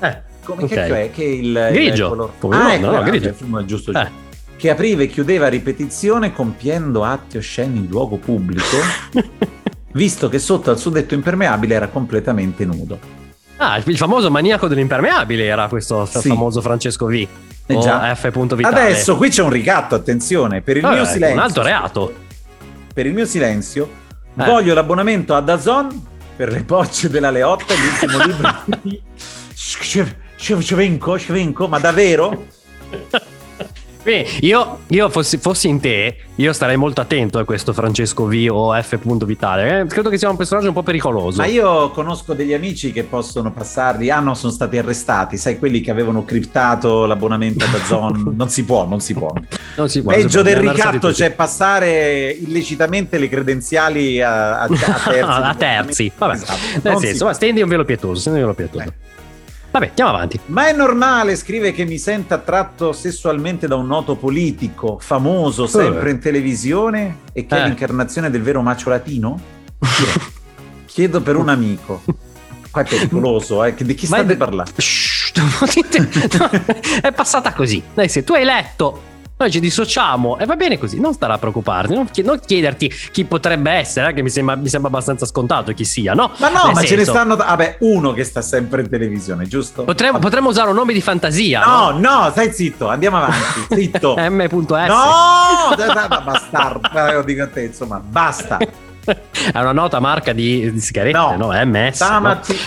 Eh, come okay. che è? Che il grigio. Il color... Fumo ah, ecco, no, grigio. Il fumo è giusto. Eh. Che apriva e chiudeva a ripetizione compiendo atti osceni in luogo pubblico, [LAUGHS] visto che sotto al suddetto impermeabile era completamente nudo. Ah, il famoso maniaco dell'impermeabile era questo sì. famoso Francesco V. Eh già. F. Vitale. Adesso qui c'è un ricatto, attenzione, per il Vabbè, mio silenzio. Un altro reato per il mio silenzio, eh. voglio l'abbonamento a Dazon per le bocce della Leotta, l'ultimo [LAUGHS] libro di... Scevenco, ma davvero? [LAUGHS] io, io fossi, fossi, in te, io starei molto attento a questo Francesco V o F. Vitale. Eh? Credo che sia un personaggio un po' pericoloso. Ma io conosco degli amici che possono passarli. Ah, no, sono stati arrestati. Sai, quelli che avevano criptato l'abbonamento da Zone. [LAUGHS] non si può, non si può. Non si può Peggio del ricatto, cioè passare illecitamente le credenziali a, a, a [LAUGHS] terzi. a terzi. Vabbè. Esatto. Nel senso, stendi un velo pietoso. Stendi un velo pietoso. Eh. Vabbè, andiamo avanti. Ma è normale, scrive che mi senta attratto sessualmente da un noto politico famoso, sempre uh. in televisione e che eh. è l'incarnazione del vero macio latino? [LAUGHS] Chiedo per un amico. Qua è pericoloso, eh? Di chi state parlando? letto, [LAUGHS] è passata così. Dai, se tu hai letto noi ci dissociamo e va bene così, non starà a preoccuparti, non, non chiederti chi potrebbe essere, eh, che mi sembra, mi sembra, abbastanza scontato chi sia, no? Ma no, Nel ma senso, ce ne stanno, vabbè, uno che sta sempre in televisione, giusto? Potremmo, potremmo usare un nome di fantasia. No, no, no stai zitto, andiamo avanti, [LAUGHS] zitto. M.S. No, bastardo, lo dico a te, insomma, basta. [LAUGHS] È una nota marca di, di sigarette, no? no? MS. Stamattina.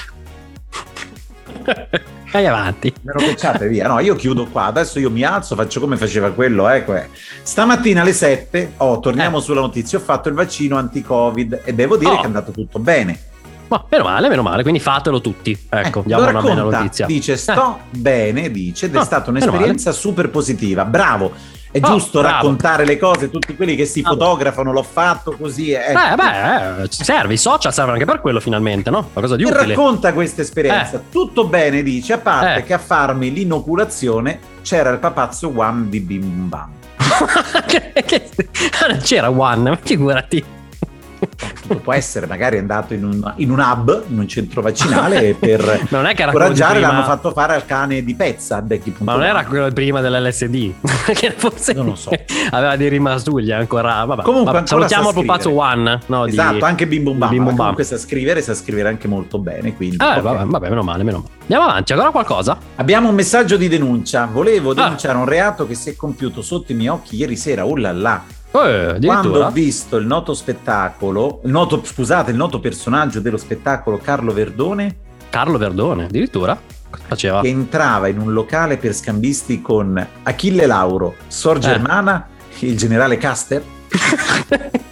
No? [LAUGHS] Vai avanti. Me lo cacciate via. No, io chiudo qua. Adesso io mi alzo, faccio come faceva quello. Ecco. Eh. Stamattina alle 7, oh, torniamo eh. sulla notizia, ho fatto il vaccino anti-Covid e devo dire oh. che è andato tutto bene. Ma meno male, meno male, quindi fatelo tutti. Ecco, eh, diamo una bella notizia. Dice, sto eh. bene, dice, ed è oh, stata un'esperienza super positiva. Bravo è oh, giusto bravo. raccontare le cose, tutti quelli che si ah, fotografano, l'ho fatto così. Ecco. Eh, beh, eh, serve, i social servono anche per quello finalmente, no? Qualcosa di e utile. racconta questa esperienza. Eh. Tutto bene, dice, a parte eh. che a farmi l'inoculazione c'era il papazzo One di Bim Bam. [LAUGHS] c'era One, figurati può essere magari andato in un, in un hub, in un centro vaccinale per [LAUGHS] non è che incoraggiare prima... l'hanno fatto fare al cane di pezza ma non era quello prima dell'LSD [LAUGHS] che forse non lo so. Aveva dei rimasugli ancora vabbè. Comunque vabbè, salutiamo il pupazzo One no, esatto di... anche Bim Bum Bam, Bim Bum Bam. comunque sa scrivere sa scrivere anche molto bene quindi ah, okay. vabbè, vabbè meno male meno male. Andiamo avanti ancora qualcosa? Abbiamo un messaggio di denuncia. Volevo ah. denunciare ah. un reato che si è compiuto sotto i miei occhi ieri sera oh là là eh, Quando ho visto il noto spettacolo, il noto, scusate, il noto personaggio dello spettacolo Carlo Verdone. Carlo Verdone, addirittura? Faceva? Che entrava in un locale per scambisti con Achille Lauro, Sor eh. Germana, eh. il generale Caster. [LAUGHS]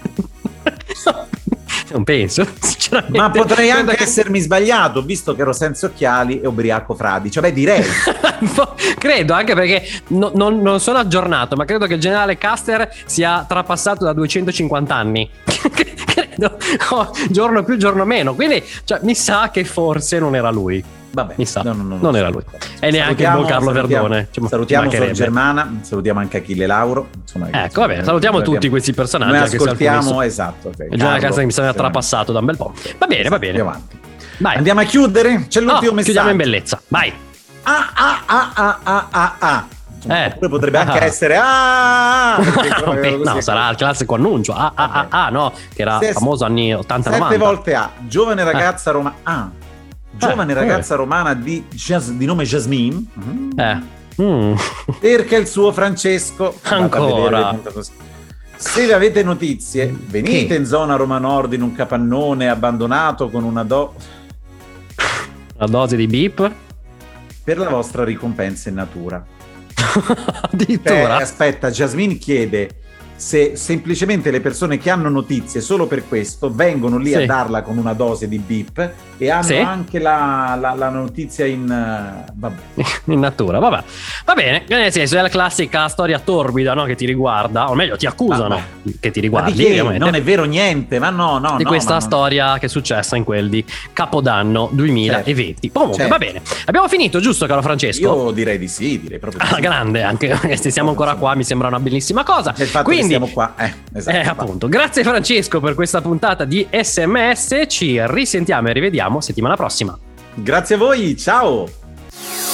Non penso, [LAUGHS] sinceramente. Ma potrei anche che... essermi sbagliato, visto che ero senza occhiali e ubriaco fradicio. Beh, direi. [LAUGHS] credo, anche perché no, non, non, sono aggiornato, ma credo che il generale Caster sia trapassato da 250 anni. [LAUGHS] [LAUGHS] oh, giorno più, giorno meno. Quindi cioè, mi sa che forse non era lui. Vabbè, mi sa, no, no, no, non era lui. E neanche il buon Carlo salutiamo, Verdone. Cioè, salutiamo Sor Germana, salutiamo anche Achille Lauro. Insomma, ecco, va bene, salutiamo tutti questi personaggi. Noi ascoltiamo, esatto. Okay. Il giorno casa che mi sembra trapassato da un bel po'. Va bene, va bene. Andiamo. Andiamo a chiudere? C'è l'ultimo oh, messaggio. Chiudiamo in bellezza. Vai. Ah, ah, ah, ah, ah, ah, ah. Insomma, eh. potrebbe anche ah. essere ah, [LAUGHS] no, sarà il classico annuncio ah, ah, ah, ah, no, che era Sest- famoso anni 80-90 sette volte A giovane ragazza eh. Roma ah giovane eh, ragazza romana di, di, nome Jasmine. Eh. Mm. Perché il suo Francesco. Ancora. Se avete notizie, venite che? in zona Roma Nord in un capannone abbandonato con una, do... una dose di beep per la vostra ricompensa in natura. [LAUGHS] Addirittura. Eh, aspetta, Jasmine chiede se semplicemente le persone che hanno notizie solo per questo vengono lì sì. a darla con una dose di beep e hanno sì. anche la, la, la, notizia in, uh, [LAUGHS] in natura. Vabbè. Va bene, nel senso è la classica storia torbida no? che ti riguarda, o meglio ti accusano ah, che ti riguardi. Che? Non è vero niente, ma no, no. Di no, questa storia non... che è successa in quel di Capodanno 2020. Certo. Comunque, certo. va bene. Abbiamo finito, giusto, caro Francesco? Io direi di sì, direi proprio di ah, grande, anche [LAUGHS] se siamo ancora qua, mi sembra una bellissima cosa. Quindi, siamo qua, eh, esatto. Eh, appunto. Grazie Francesco per questa puntata di SMS. Ci risentiamo e rivediamo settimana prossima. Grazie a voi, ciao!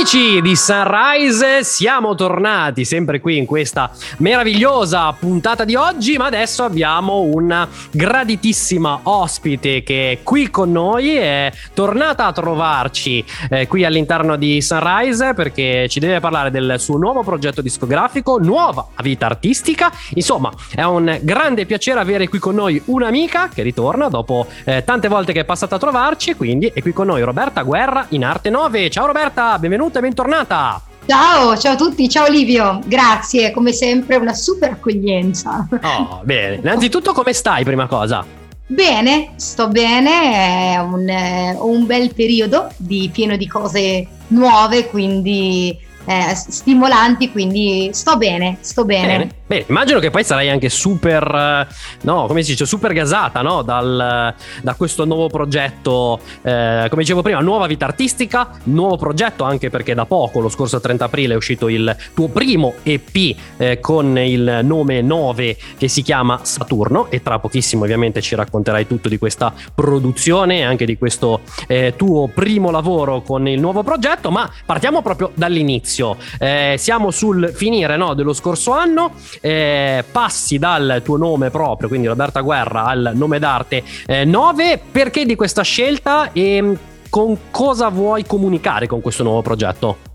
Amici di Sunrise, siamo tornati sempre qui in questa meravigliosa puntata di oggi, ma adesso abbiamo una graditissima ospite che è qui con noi, è tornata a trovarci eh, qui all'interno di Sunrise perché ci deve parlare del suo nuovo progetto discografico, nuova vita artistica. Insomma, è un grande piacere avere qui con noi un'amica che ritorna dopo eh, tante volte che è passata a trovarci, quindi è qui con noi Roberta Guerra in Arte 9. Ciao Roberta, benvenuta benvenuta e bentornata. Ciao, ciao a tutti, ciao Livio, grazie, come sempre una super accoglienza. Oh, bene, innanzitutto come stai prima cosa? Bene, sto bene, è un, eh, un bel periodo di, pieno di cose nuove, quindi eh, stimolanti, quindi sto bene, sto bene. bene. Beh, immagino che poi sarai anche super, eh, no, come si dice, super gasata, no? Dal, da questo nuovo progetto, eh, come dicevo prima, nuova vita artistica, nuovo progetto anche perché da poco, lo scorso 30 aprile, è uscito il tuo primo EP eh, con il nome 9 che si chiama Saturno e tra pochissimo ovviamente ci racconterai tutto di questa produzione e anche di questo eh, tuo primo lavoro con il nuovo progetto, ma partiamo proprio dall'inizio. Eh, siamo sul finire no, dello scorso anno eh, passi dal tuo nome proprio, quindi Roberta Guerra, al nome d'arte eh, 9. Perché di questa scelta e con cosa vuoi comunicare con questo nuovo progetto?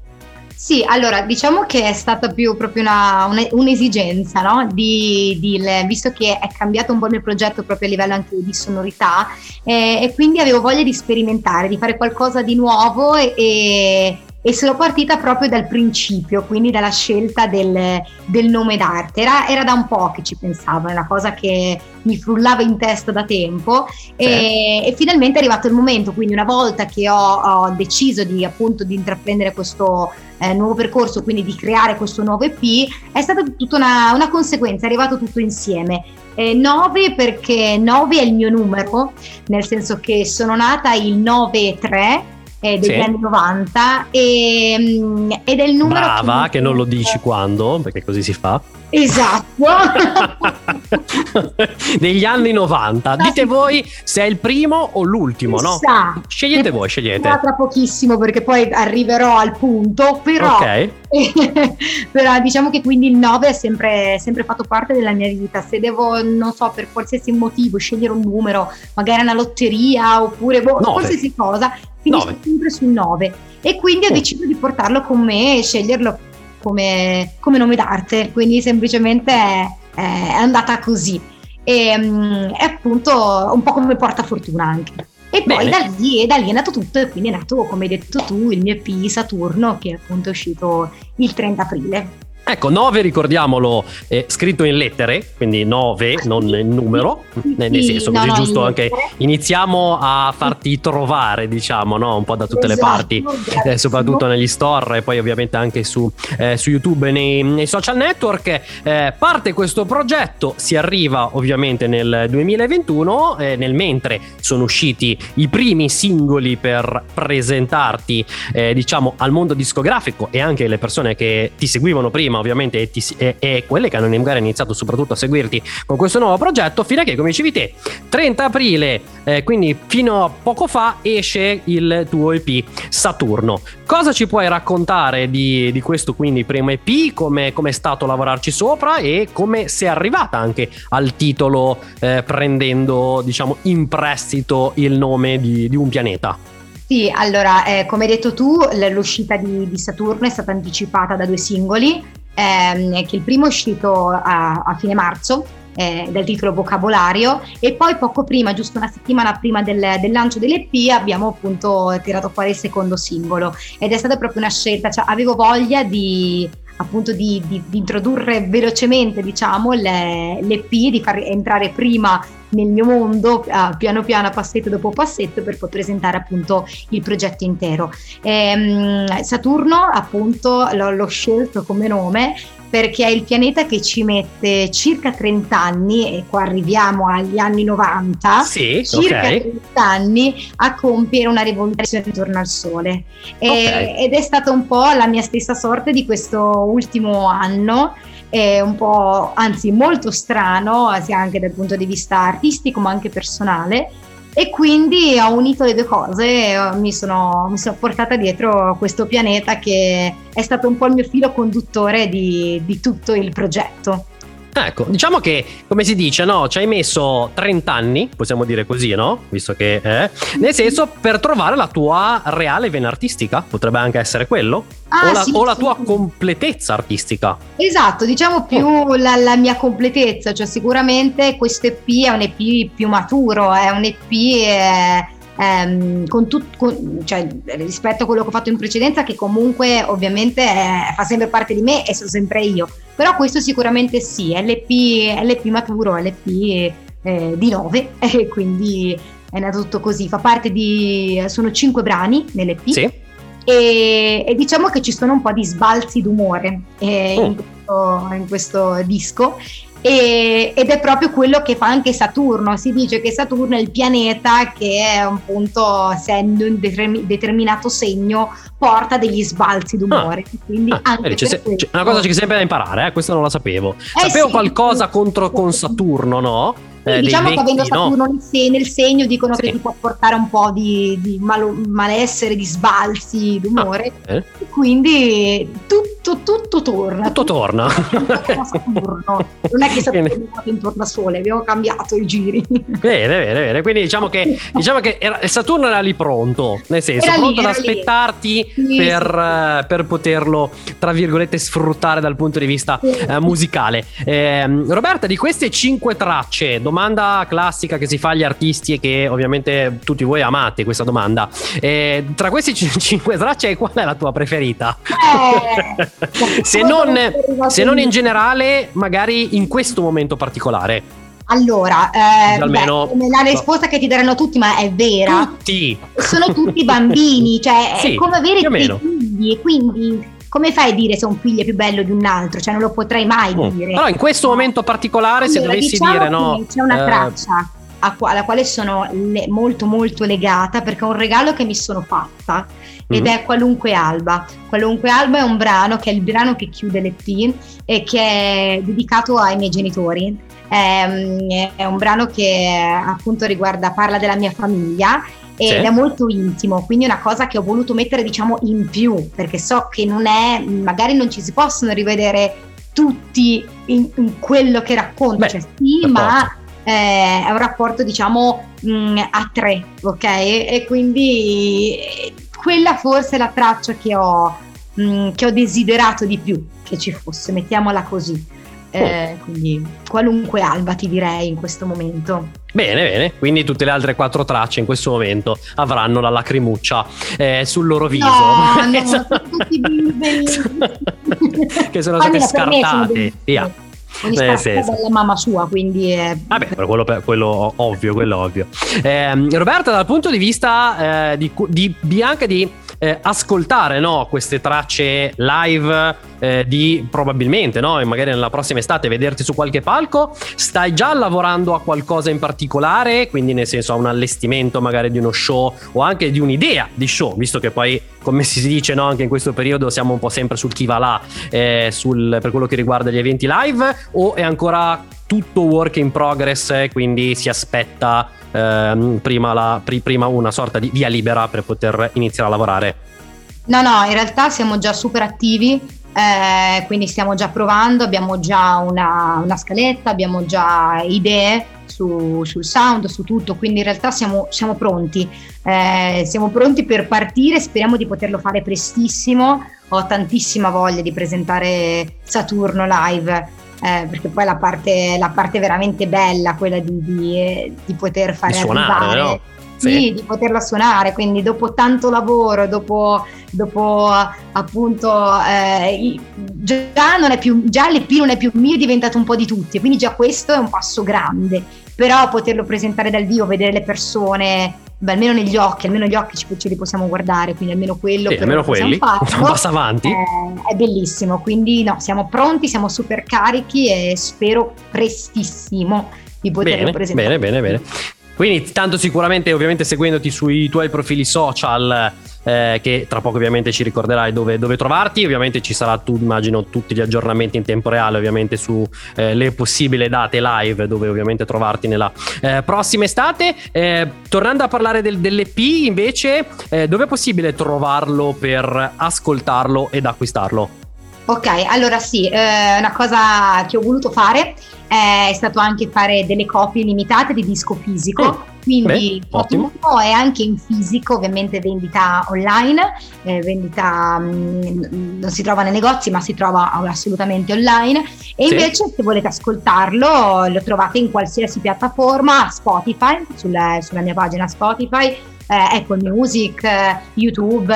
Sì, allora diciamo che è stata più proprio una, una, un'esigenza, no? di, di, visto che è cambiato un po' il mio progetto proprio a livello anche di sonorità eh, e quindi avevo voglia di sperimentare, di fare qualcosa di nuovo e sono partita proprio dal principio, quindi dalla scelta del, del nome d'arte. Era, era, da un po' che ci pensavo, è una cosa che mi frullava in testa da tempo e, e, finalmente è arrivato il momento, quindi una volta che ho, ho deciso di appunto di intraprendere questo eh, nuovo percorso, quindi di creare questo nuovo EP, è stata tutta una, una conseguenza, è arrivato tutto insieme. 9 eh, perché 9 è il mio numero, nel senso che sono nata il 9-3 eh, degli sì. anni 90 e, mm, ed è il numero... Brava, che, che non lo dici quando, perché così si fa. Esatto. [LAUGHS] Degli anni 90. Dite voi se è il primo o l'ultimo, no? Scegliete voi, scegliete. Tra pochissimo perché poi arriverò al punto, però... Ok. [LAUGHS] però diciamo che quindi il 9 è sempre, sempre, fatto parte della mia vita. Se devo, non so, per qualsiasi motivo scegliere un numero, magari una lotteria oppure boh, qualsiasi cosa, finisco sempre sul 9. E quindi ho oh. deciso di portarlo con me e sceglierlo come, come nome d'arte, quindi semplicemente è, è andata così. E, mm, è appunto un po' come porta fortuna anche. E poi da lì, da lì, è nato tutto e quindi è nato, come hai detto tu, il mio EP Saturno che è appunto uscito il 30 aprile. Ecco, 9 ricordiamolo, è scritto in lettere, quindi 9, non in numero, nel senso così no, giusto anche iniziamo a farti trovare, diciamo, no? un po' da tutte esatto, le parti, eh, soprattutto negli store e poi ovviamente anche su, eh, su YouTube e nei, nei, social network. Eh, parte questo progetto, si arriva ovviamente nel 2021, eh, nel mentre sono usciti i primi singoli per presentarti, eh, diciamo, al mondo discografico e anche le persone che ti seguivano prima prima ovviamente e, ti, e, e, quelle che hanno magari iniziato soprattutto a seguirti con questo nuovo progetto fino a che come dicevi te 30 aprile eh, quindi fino a poco fa esce il tuo EP Saturno. Cosa ci puoi raccontare di, di questo quindi primo EP come è stato lavorarci sopra e come sei arrivata anche al titolo eh, prendendo diciamo in prestito il nome di, di un pianeta? Sì, allora, eh, come hai detto tu, l'uscita di, di, Saturno è stata anticipata da due singoli, ehm, che il primo è uscito a, a fine marzo, eh, dal titolo Vocabolario, e poi poco prima, giusto una settimana prima del, del, lancio dell'EP, abbiamo appunto tirato fuori il secondo singolo. Ed è stata proprio una scelta, cioè avevo voglia di appunto di, di, di introdurre velocemente diciamo le, l'EP, di far entrare prima nel mio mondo uh, piano piano passetto dopo passetto per poi presentare appunto il progetto intero. Ehm, Saturno appunto l'ho, l'ho scelto come nome perché è il pianeta che ci mette circa 30 anni, e qua arriviamo agli anni 90, sì, circa okay. 30 anni a compiere una rivoluzione intorno al Sole. Okay. ed è stata un po' la mia stessa sorte di questo ultimo anno, è un po', anzi molto strano, sia anche dal punto di vista artistico ma anche personale e quindi ho unito le due cose e mi sono, mi sono portata dietro questo pianeta che è stato un po' il mio filo conduttore di, di tutto il progetto. Ecco, diciamo che, come si dice, no? Ci hai messo 30 anni, possiamo dire così, no? Visto che è. Nel senso, per trovare la tua reale vena artistica. Potrebbe anche essere quello. Ah, o, la, sì, o la, tua sì. completezza artistica. Esatto, diciamo più oh. la, la, mia completezza. Cioè, sicuramente questo EP è un EP più maturo, è un EP. Eh, ehm, con tut, con, cioè, rispetto a quello che ho fatto in precedenza, che comunque ovviamente è, fa sempre parte di me e sono sempre io. Però questo sicuramente sì, LP, LP maturo, LP eh, di 9, [LAUGHS] e quindi è nato tutto così. Fa parte di. sono cinque brani nell'EP. Sì. E, e, diciamo che ci sono un po' di sbalzi d'umore eh, oh. in questo, in questo disco e, ed è proprio quello che fa anche Saturno. Si dice che Saturno è il pianeta che è appunto, essendo un determinato segno, porta degli sbalzi d'umore. Ah. Quindi ah, anche c'è, c'è una cosa che sempre da imparare, eh? questo non la sapevo. Eh Sapevo sì, qualcosa sì, contro con Saturno, no? eh, diciamo che avendo Saturno no? nel segno dicono sì. che ti può portare un po' di, di malo, malessere, di sbalzi d'umore. Ah, eh. Quindi tutto, tutto torna. Tutto, torna. Saturno. Non è che Saturno è intorno a Sole, abbiamo cambiato i giri. Bene, bene, bene. Quindi diciamo che, [LAUGHS] diciamo che era, Saturno era lì pronto, nel senso, era pronto lì, ad aspettarti sì, per, sì. Uh, per, poterlo, tra virgolette, sfruttare dal punto di vista sì. uh, musicale. Eh, Roberta, di queste cinque tracce, domanda classica che si fa agli artisti e che ovviamente tutti voi amate questa domanda. Eh, tra queste cinque tracce, qual è la tua preferita? Eh, [LAUGHS] se, non, se non in generale, magari in questo momento particolare. Allora, eh, Almeno, beh, la risposta no. che ti daranno tutti, ma è vera. Tutti. Sono tutti bambini, [LAUGHS] cioè sì, è come avere dei figli e quindi come fai a dire se un figlio è più bello di un altro? Cioè non lo potrei mai mm. dire. Però in questo momento particolare, allora, se dovessi diciamo dire no. C'è una eh... traccia alla quale sono le, molto molto legata perché è un regalo che mi sono fatta ed mm-hmm. è Qualunque Alba. Qualunque Alba è un brano che è il brano che chiude l'EP e che è dedicato ai miei genitori. È, è un brano che appunto riguarda, parla della mia famiglia ed sì. è molto intimo, quindi è una cosa che ho voluto mettere diciamo in più, perché so che non è, magari non ci si possono rivedere tutti in, in quello che racconto, Beh, cioè sì, ma eh, è un rapporto diciamo mh, mm, a tre, ok? E quindi quella forse è la traccia che ho, mh, mm, che ho desiderato di più che ci fosse, mettiamola così. Eh, quindi qualunque alba ti direi in questo momento. Bene, bene, quindi tutte le altre quattro tracce in questo momento avranno la lacrimuccia eh, sul loro viso. No, no, [LAUGHS] [LAUGHS] sono tutti che sono state scartate. Via. Ogni eh, sì, dalla mamma sua, quindi è... Vabbè, quello, quello ovvio, quello ovvio. Eh, Roberta, dal punto di vista eh, di, di Bianca di eh, ascoltare no, queste tracce live eh, di probabilmente, no, magari nella prossima estate vederti su qualche palco, stai già lavorando a qualcosa in particolare, quindi nel senso a un allestimento magari di uno show o anche di un'idea di show, visto che poi come si dice no, anche in questo periodo siamo un po' sempre sul chi va là eh, sul, per quello che riguarda gli eventi live? O è ancora tutto work in progress, quindi si aspetta ehm, prima, la, pri, prima una sorta di via libera per poter iniziare a lavorare? No, no, in realtà siamo già super attivi, eh, quindi stiamo già provando, abbiamo già una, una scaletta, abbiamo già idee su, sul sound, su tutto, quindi in realtà siamo, siamo pronti, eh, siamo pronti per partire, speriamo di poterlo fare prestissimo, ho tantissima voglia di presentare Saturno live eh, perché poi la parte, la parte, veramente bella, quella di, di, di poter fare di suonare, arrivare, no? Sì. sì. di poterla suonare, quindi dopo tanto lavoro, dopo, dopo appunto eh, già, non è più, già l'EP non è più mio, è diventato un po' di tutti, quindi già questo è un passo grande, però poterlo presentare dal vivo, vedere le persone beh, almeno negli occhi, almeno gli occhi ce li possiamo guardare, quindi almeno quello. Sì, almeno quelli, farlo, [LAUGHS] passa avanti. È, è, bellissimo, quindi no, siamo pronti, siamo super carichi e spero prestissimo di poterlo bene, presentare. Bene, bene, bene. Quindi tanto sicuramente ovviamente seguendoti sui tuoi profili social eh, che tra poco ovviamente ci ricorderai dove, dove, trovarti, ovviamente ci sarà tu immagino tutti gli aggiornamenti in tempo reale ovviamente su eh, possibili date live dove ovviamente trovarti nella eh, prossima estate. Eh, tornando a parlare del, dell'EP invece eh, dove è possibile trovarlo per ascoltarlo ed acquistarlo? Ok, allora sì, eh, una cosa che ho voluto fare è stato anche fare delle copie limitate di disco fisico. Oh, quindi beh, ottimo. è anche in fisico, ovviamente vendita online, eh, vendita mh, mm, non si trova nei negozi ma si trova assolutamente online e sì. invece se volete ascoltarlo lo trovate in qualsiasi piattaforma, Spotify, sulla, sulla mia pagina Spotify, eh, Apple Music, eh, YouTube,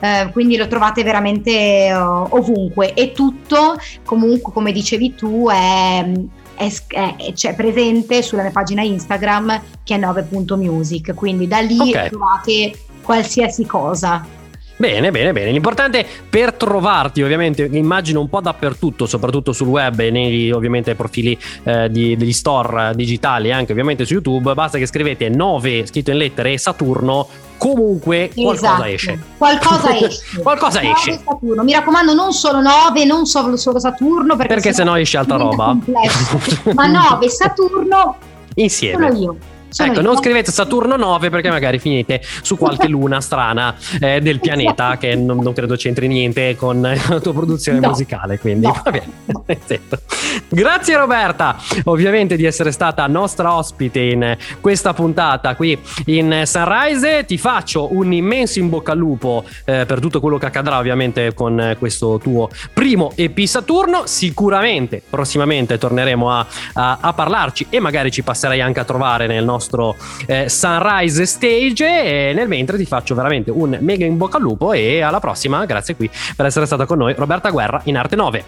eh, quindi lo trovate veramente eh, ovunque e tutto comunque come dicevi tu è, è, è, c'è presente sulla mia pagina Instagram che è 9.music, quindi da lì okay. trovate qualsiasi cosa. Bene, bene, bene. L'importante per trovarti, ovviamente, immagino un po' dappertutto, soprattutto sul web e nei ovviamente profili eh, di, degli store digitali, anche ovviamente su YouTube, basta che scrivete 9 scritto in lettere e Saturno comunque qualcosa esatto. esce. Qualcosa [LAUGHS] esce. qualcosa esce. Saturno. Mi raccomando, non solo 9, non solo, solo Saturno. Perché, perché se no esce altra roba. [LAUGHS] Ma 9 Saturno insieme. Sono io. Sono ecco, non scrivete Saturno 9 perché magari finite su qualche [LAUGHS] luna strana eh, del pianeta che non, non, credo c'entri niente con [LAUGHS] la tua produzione no. musicale. Quindi no. va bene. [LAUGHS] Grazie Roberta, ovviamente di essere stata nostra ospite in questa puntata qui in Sunrise. Ti faccio un immenso in bocca al lupo eh, per tutto quello che accadrà ovviamente con questo tuo primo EP Saturno. Sicuramente prossimamente torneremo a, a, a parlarci e magari ci passerai anche a trovare nel nostro nostro eh, Sunrise Stage e nel mentre ti faccio veramente un mega in bocca al lupo e alla prossima, grazie qui per essere stata con noi Roberta Guerra in Arte 9.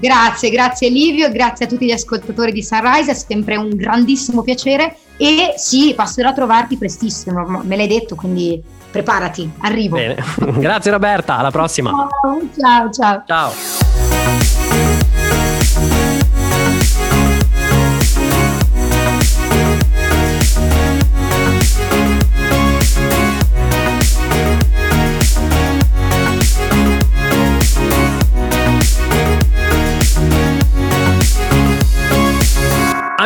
Grazie, grazie Livio, grazie a tutti gli ascoltatori di Sunrise, è sempre un grandissimo piacere e sì, passerò a trovarti prestissimo, me l'hai detto, quindi preparati, arrivo. Bene. [LAUGHS] grazie Roberta, alla prossima. Ciao, ciao, ciao. Ciao.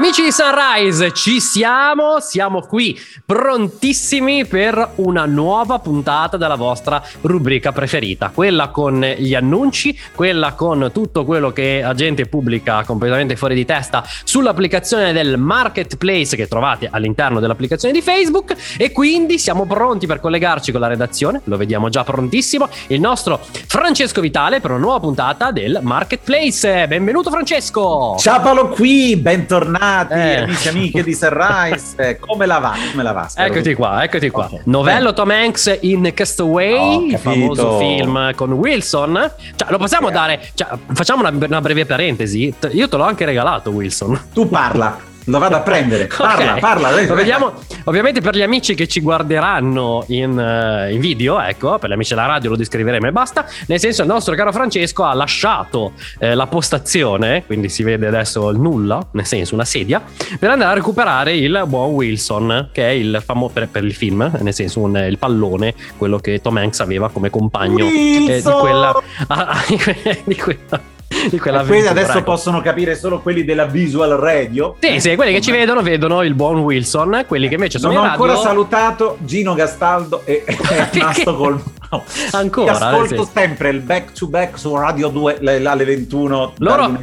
Amici di Sunrise, ci siamo, siamo qui prontissimi per una nuova puntata della vostra rubrica preferita, quella con gli annunci, quella con tutto quello che la gente pubblica completamente fuori di testa sull'applicazione del marketplace che trovate all'interno dell'applicazione di Facebook e quindi siamo pronti per collegarci con la redazione, lo vediamo già prontissimo, il nostro Francesco Vitale per una nuova puntata del marketplace. Benvenuto Francesco! Ciao Paolo qui, bentornato bentornati eh. amici e amiche di Sunrise. [LAUGHS] Come la va? Come la va? Spero eccoti qua, eccoti qua. Okay. Novello Tom Hanks in Castaway, il famoso film con Wilson. Cioè, lo possiamo eh. dare. Cioè, facciamo una, una breve parentesi. Io te l'ho anche regalato, Wilson. Tu parla. [LAUGHS] Lo vado a prendere. Parla, okay. parla. Vediamo, ovviamente per gli amici che ci guarderanno in, uh, in, video, ecco, per gli amici della radio lo descriveremo e basta. Nel senso, il nostro caro Francesco ha lasciato eh, la postazione, quindi si vede adesso il nulla, nel senso una sedia, per andare a recuperare il buon Wilson, che è il famoso per, per, il film, nel senso un, il pallone, quello che Tom Hanks aveva come compagno eh, di quella. Ah, [LAUGHS] di quella di quella quindi adesso ecco. possono capire solo quelli della visual radio. Sì, sì, quelli che ci vedono vedono il buon Wilson, quelli che invece sono non in radio. ho ancora salutato Gino Gastaldo e [LAUGHS] Nastro col no. Ancora. Ti ascolto sempre il back to back su Radio 2 alle 21. Loro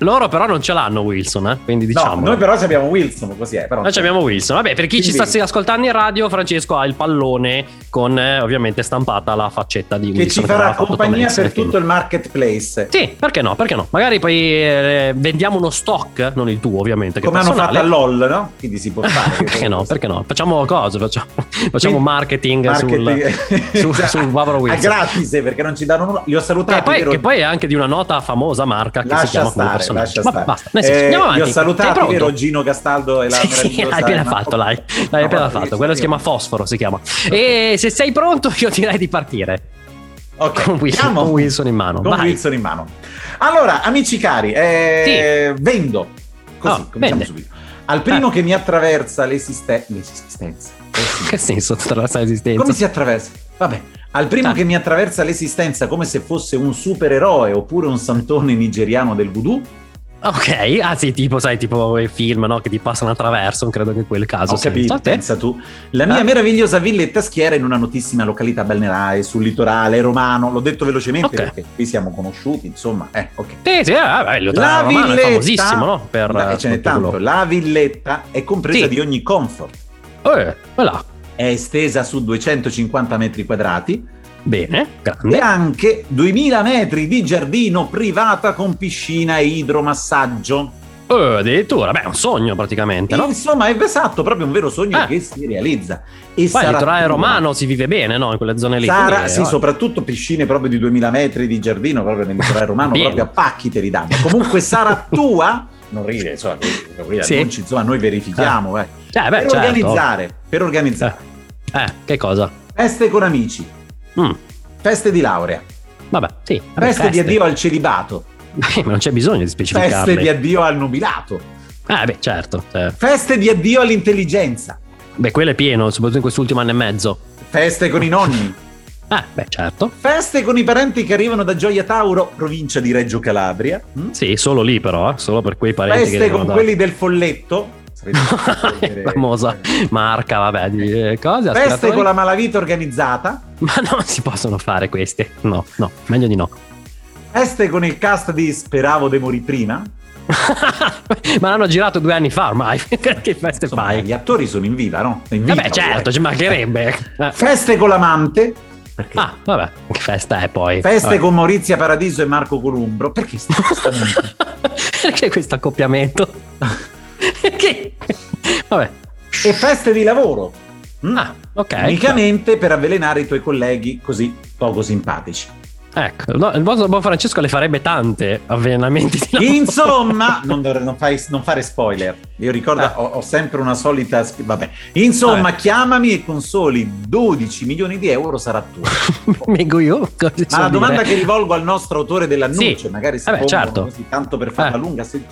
loro però non ce l'hanno Wilson, eh? quindi diciamo. No, noi però abbiamo Wilson, così è. Però noi abbiamo Wilson. Vabbè, per chi quindi... ci sta ascoltando in radio, Francesco ha il pallone con eh, ovviamente stampata la faccetta di che Wilson. Che ci farà compagnia per tutto il marketplace. Sì, perché no? Perché no? Magari poi eh, vendiamo uno stock, non il tuo ovviamente. Come hanno fatto a LOL, no? Quindi si può fare. [LAUGHS] perché no? Perché no? Facciamo cose, facciamo, facciamo marketing, marketing [LAUGHS] sul, sul, sul Bavaro Wilson. A gratis, perché non ci danno nulla. Li ho salutati. Che poi, che poi è anche di una nota famosa marca che lascia si chiama stare, lascia stare. basta. Nel senso, eh, andiamo avanti. Io ho salutato, vero Gino Castaldo e la sì, l'hai appena fatto, l'hai, l'hai no, appena fatto. Quello si chiama Fosforo, si chiama. E se sei pronto, io direi di partire. Ok, con Wilson, con Wilson in mano. Con Vai. Wilson in mano. Allora, amici cari, eh, sì. vendo. Così, oh, cominciamo subito. Al primo eh. che mi attraversa l'esiste- l'esistenza. [LAUGHS] Che senso attraversa l'esistenza? Come si attraversa? Vabbè, al primo che mi attraversa l'esistenza come se fosse un supereroe oppure un santone nigeriano del voodoo, Ok, ah sì, tipo, sai, tipo i film no? che ti passano attraverso, non credo che quel caso Ho capito, pensa tu. La mia ah. meravigliosa villetta schiera in una notissima località balneare sul litorale romano, l'ho detto velocemente okay. perché qui siamo conosciuti, insomma, eh, ok. Sì, sì, ah, beh, il litorale romano villetta, è famosissimo, no? Per, beh, ce n'è tanto. La villetta è compresa sì. di ogni comfort. Eh, voilà. È estesa su 250 metri quadrati Bene, grande. E anche 2000 metri di giardino privata con piscina e idromassaggio. Oh, addirittura, beh, un sogno praticamente, no? Insomma, è esatto, proprio un vero sogno eh. che si realizza. E Poi il litorale romano si vive bene, no? In quelle zone lì. Sarà, sì, soprattutto piscine proprio di 2000 metri di giardino, proprio nel litorale romano, proprio a pacchi te li danno. Comunque sarà [LAUGHS] tua, non ride, insomma, sì. annunci, insomma, noi verifichiamo, eh. eh beh, per, certo. organizzare, per organizzare. Eh, eh che cosa? Feste con amici Mm. Feste di laurea. Vabbè, sì. Vabbè, feste, feste, di addio al celibato. [LAUGHS] ma non c'è bisogno di specificare. Feste di addio al nubilato. Ah, beh, certo. Cioè. Feste di addio all'intelligenza. Beh, quello è pieno, soprattutto in quest'ultimo anno e mezzo. Feste con i nonni. [LAUGHS] Ah, beh, certo. Feste con i parenti che arrivano da Gioia Tauro, provincia di Reggio Calabria. Mm? Sì, solo lì però, eh? solo per quei parenti Feste che con da... quelli del folletto. [LAUGHS] famosa marca, vabbè, di eh, cose. Feste con la malavita organizzata. [LAUGHS] Ma non si possono fare queste. No, no, meglio di no. Feste con il cast di Speravo de morì prima. [LAUGHS] Ma l'hanno girato due anni fa ormai. che feste Insomma, fai? Gli attori sono in vita, no? In vita, Vabbè, certo, ci mancherebbe. Feste con l'amante. Perché? Ah, vabbè, che festa è poi? Feste vabbè. con Maurizia Paradiso e Marco Columbro. Perché Perché questo accoppiamento? Perché? Vabbè. E feste di lavoro. Ah, ok. Unicamente per avvelenare i tuoi colleghi così poco simpatici. Ecco, no, il vostro buon Francesco le farebbe tante di lavoro. Insomma, [LAUGHS] non, dovrei, non, fai, non, fare spoiler. Io ricordo, ah. ho, ho, sempre una solita. Vabbè. Insomma, vabbè. chiamami e con soli 12 milioni di euro sarà tuo. [LAUGHS] Mego io? Ma la domanda che rivolgo al nostro autore dell'annuncio, sì. magari se vabbè, certo. così, tanto per farla eh. lunga, se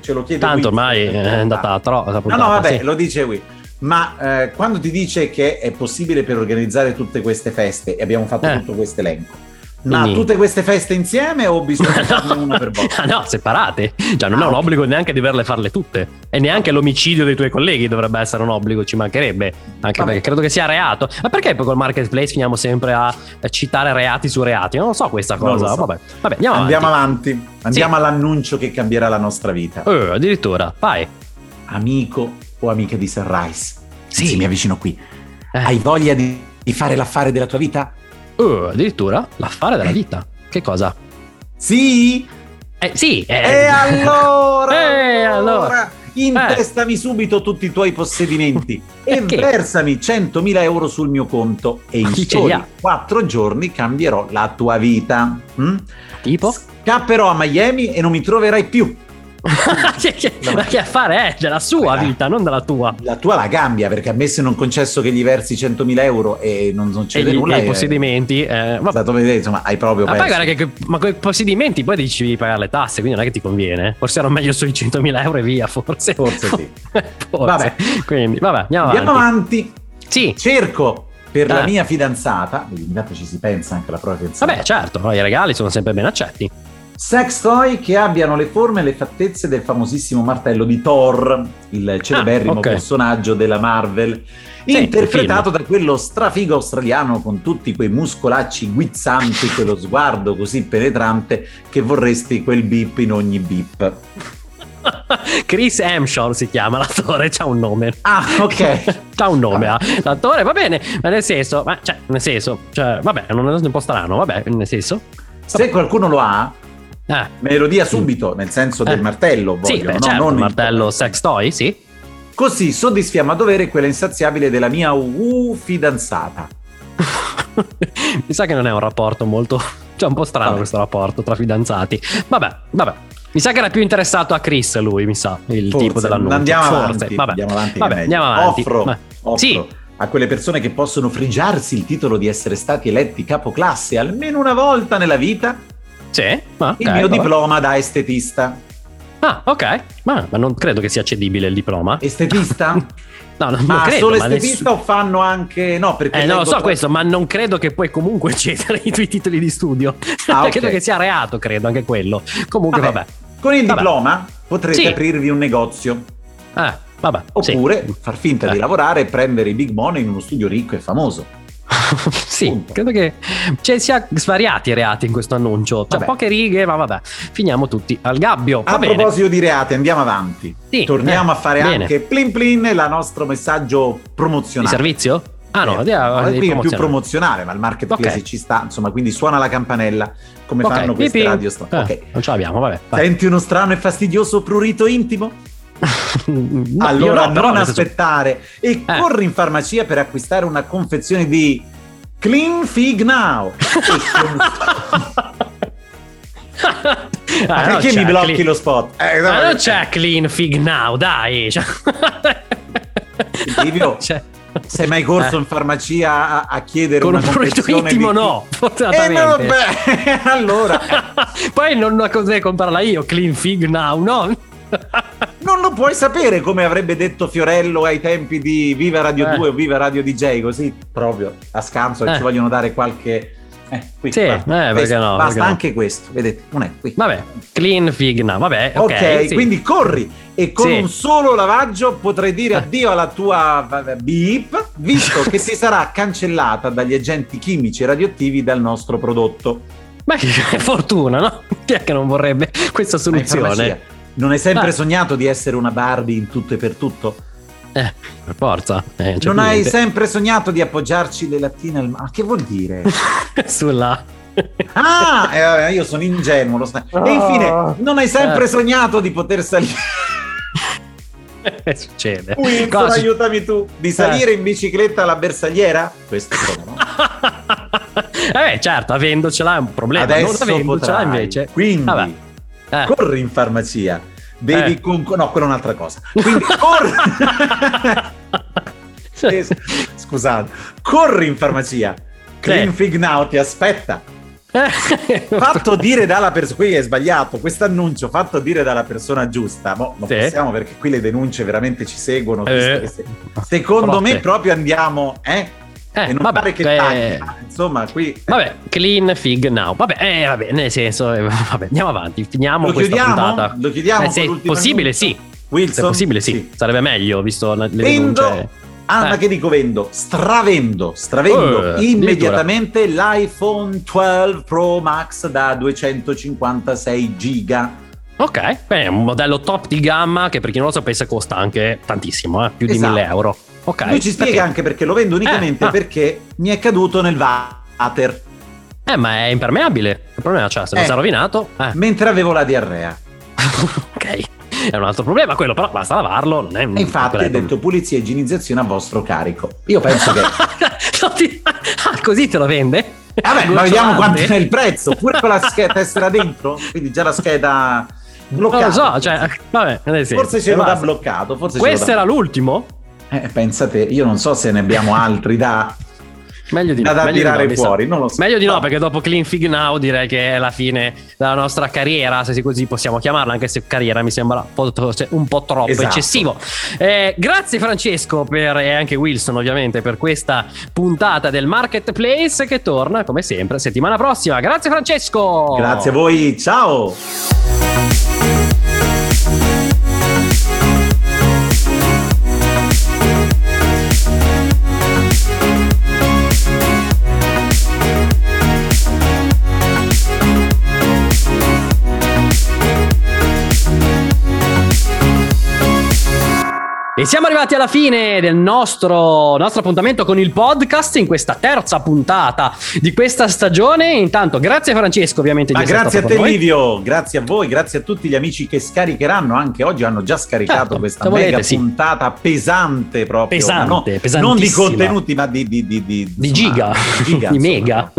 ce lo chiede. Tanto ormai è andata troppo. No, no, vabbè, sì. lo dice Will. Ma eh, quando ti dice che è possibile per organizzare tutte queste feste, e abbiamo fatto eh. tutto questo elenco ma Quindi... tutte queste feste insieme o bisogna [LAUGHS] farne una per volta? no, separate. Cioè, non ah, è un obbligo neanche di averle farle tutte. E neanche l'omicidio dei tuoi colleghi dovrebbe essere un obbligo, ci mancherebbe. Anche Vabbè. perché credo che sia reato. Ma perché poi col marketplace finiamo sempre a citare reati su reati? Non lo so questa cosa. So. Vabbè. Vabbè, andiamo, andiamo avanti. avanti. Andiamo sì. all'annuncio che cambierà la nostra vita. Uh, addirittura, vai. Amico o amica di Sunrise. Sì. Sì, mi avvicino qui. Eh. Hai voglia di, di fare l'affare della tua vita? Uh, addirittura l'affare della vita. Che cosa? Sì? Eh, sì. Eh. E allora? [LAUGHS] e allora? Intestami eh. subito tutti i tuoi possedimenti e versami 100.000 euro sul mio conto e in soli 4 giorni cambierò la tua vita. Mm? Tipo? Scapperò a Miami e non mi troverai più. [LAUGHS] Ma che affare è? la sua Beh, vita, non della tua. La tua la cambia perché a me se non concesso che gli versi 100.000 euro e non, non c'è nulla. E i possedimenti. Eh, ma... Stato vedere, insomma, hai proprio ma perso. Che, ma con i possedimenti poi dici devi pagare le tasse, quindi non è che ti conviene. Forse erano meglio sui 100.000 euro e via, forse. Forse sì. [LAUGHS] forse. Vabbè. Quindi, vabbè, andiamo, andiamo avanti. avanti. Sì. Cerco per ah. la mia fidanzata, intanto ci si pensa anche alla propria fidanzata. Vabbè, certo, i regali sono sempre ben accetti. Sex toy che abbiano le forme e le fattezze del famosissimo martello di Thor, il celeberrimo ah, okay. personaggio della Marvel, sì, interpretato da quello strafigo australiano con tutti quei muscolacci guizzanti, [LAUGHS] quello sguardo così penetrante che vorresti quel beep in ogni beep. Chris Hemshaw si chiama l'attore, c'ha un nome. Ah, ok. [LAUGHS] c'ha un nome, ah. l'attore va bene, ma nel senso, ma cioè, nel senso, cioè, vabbè, è un po' strano, vabbè, nel senso. Se qualcuno lo ha, eh. Me lo dia subito, nel senso del eh. martello. Voglio, sì, beh, no? certo, non martello il... sex toy, sì. Così soddisfiamo a dovere quella insaziabile della mia uh, fidanzata. [LAUGHS] Mi sa che non è un rapporto molto... Cioè, un po' strano vabbè. questo rapporto tra fidanzati. Vabbè, vabbè. Mi sa che era più interessato a Chris lui, mi sa, il Forse. tipo dell'annuncio. Andiamo Forse. avanti. Vabbè. Andiamo avanti. Vabbè, andiamo avanti. Offro, offro sì. a quelle persone che possono frigiarsi il titolo di essere stati eletti capoclasse almeno una volta nella vita sì, ah, okay, il mio vabbè. diploma da estetista. Ah, ok, ma, ma, non credo che sia cedibile il diploma. Estetista? [LAUGHS] no, non, ma non credo. Solo estetista nessun... o fanno anche. No, perché. Eh, lo so tra... questo, ma non credo che puoi comunque [LAUGHS] cedere i tuoi titoli di studio. Ah, [LAUGHS] okay. credo che sia reato, credo anche quello. Comunque, vabbè. vabbè. Con il vabbè. diploma potrete sì. aprirvi un negozio. Ah, vabbè. Oppure sì. far finta eh. di lavorare e prendere i big money in uno studio ricco e famoso. [LAUGHS] sì, Punto. credo che ci sia svariati reati in questo annuncio. Cioè, poche righe, ma vabbè, finiamo tutti al gabbio. Va a bene. proposito di reati, andiamo avanti. Sì, Torniamo eh, a fare bene. anche plin plin il nostro messaggio promozionale. Di servizio? Ah no, eh, no è più, più promozionale, ma il marketplace okay. ci sta, insomma, quindi suona la campanella come okay. fanno queste radio. Eh, ok, non ce l'abbiamo, vabbè. Vai. Senti uno strano e fastidioso prurito intimo? No, allora no, non aspettare e eh. corri in farmacia per acquistare una confezione di Clean Fig Now. [LAUGHS] ah, perché mi blocchi clean... lo spot? Eh, ma non c'è Clean Fig Now, dai. Cioè... Livio, [LAUGHS] c'è, Sei mai corso eh. in farmacia a, a chiedere Con una un prurito intimo di... no, fortunatamente. Eh, [LAUGHS] no, allora... Poi non la cos'è comprarla io, Clean Fig Now, no? [LAUGHS] non lo puoi sapere come avrebbe detto Fiorello ai tempi di Viva Radio eh. 2 o Viva Radio DJ, così proprio a scanso eh. ci vogliono dare qualche... Eh, qui, sì, eh, perché no, basta anche no. questo, vedete, non è qui. Vabbè, clean fig, no, vabbè. Ok, okay sì. quindi corri e con sì. un solo lavaggio potrai dire addio alla tua beep, visto che si sarà cancellata dagli agenti chimici radioattivi dal nostro prodotto. Ma che [LAUGHS] fortuna, no? Chi è che non vorrebbe questa soluzione? Non hai sempre ah. sognato di essere una Barbie in tutto e per tutto? Eh, per forza. Eh, non hai niente. sempre sognato di appoggiarci le lattine al mare? Che vuol dire? [LAUGHS] Sulla. ah, eh, io sono ingenuo. Lo sta... oh. E infine, non hai sempre eh. sognato di poter salire. [LAUGHS] Succede. Wilson, Cosa? aiutami tu. Di salire eh. in bicicletta alla bersagliera? Questo sono, no? [LAUGHS] eh certo, avendocela è un problema. Adesso non avendocela invece. Quindi, Vabbè. Eh. corri in farmacia devi eh. con... no quella è un'altra cosa quindi corri [LAUGHS] scusate corri in farmacia Clean Fig Now ti aspetta [LAUGHS] fatto dire dalla persona qui è sbagliato questo annuncio fatto dire dalla persona giusta Mo, non sì. possiamo perché qui le denunce veramente ci seguono eh. secondo Protte. me proprio andiamo eh eh, e non vabbè, pare che eh, taglia, insomma, qui... Vabbè, clean fig now. Vabbè, eh, vabbè nel senso, eh, [LAUGHS] vabbè, andiamo avanti, finiamo Lo questa chiudiamo? puntata. Lo chiudiamo? Eh, se possibile, sì. Wilson? Se possibile, sì. sì. Sarebbe meglio, visto le vendo, denunce. Ah, ma eh. che dico vendo? Stravendo, stravendo uh, immediatamente l'iPhone 12 Pro Max da 256 giga. Ok, beh, è un modello top di gamma che per chi non lo sapesse costa anche tantissimo, eh? più esatto. di 1000 euro. Ok. Lui ci spiega perché? anche perché lo vendo unicamente eh, ah. perché mi è caduto nel water. Eh, ma è impermeabile. Il problema cioè, se non eh, si è rovinato. Eh. Mentre avevo la diarrea. [LAUGHS] ok. È un altro problema quello, però basta lavarlo. Non è un e infatti ha detto pulizia e igienizzazione a vostro carico. Io penso che. [LAUGHS] ah, così te lo vende? Vabbè, ma vediamo quanto è il prezzo. Pure con la scheda tessera dentro. Quindi già la scheda bloccata. Non lo so, cioè, vabbè, eh sì, forse ce l'ho da bloccato. Forse Questo era l'ultimo? Eh, pensate, io non so se ne abbiamo altri da, meglio di no, da meglio tirare di no, fuori. Non lo so. Meglio di no, perché dopo Clean Fig Now direi che è la fine della nostra carriera, se così possiamo chiamarla, anche se carriera mi sembra un po', cioè, un po troppo esatto. eccessivo. Eh, grazie Francesco per, e anche Wilson ovviamente per questa puntata del Marketplace che torna come sempre settimana prossima. Grazie Francesco! Grazie a voi, ciao! E siamo arrivati alla fine del nostro, nostro, appuntamento con il podcast in questa terza puntata di questa stagione. Intanto, grazie Francesco, ovviamente. Ma grazie a te, Livio, grazie a voi, grazie a tutti gli amici che scaricheranno. Anche oggi hanno già scaricato certo, questa mega volete, puntata sì. pesante proprio. Pesante, no, non di contenuti, ma di, di, di, di, di giga, giga di [LAUGHS] mega.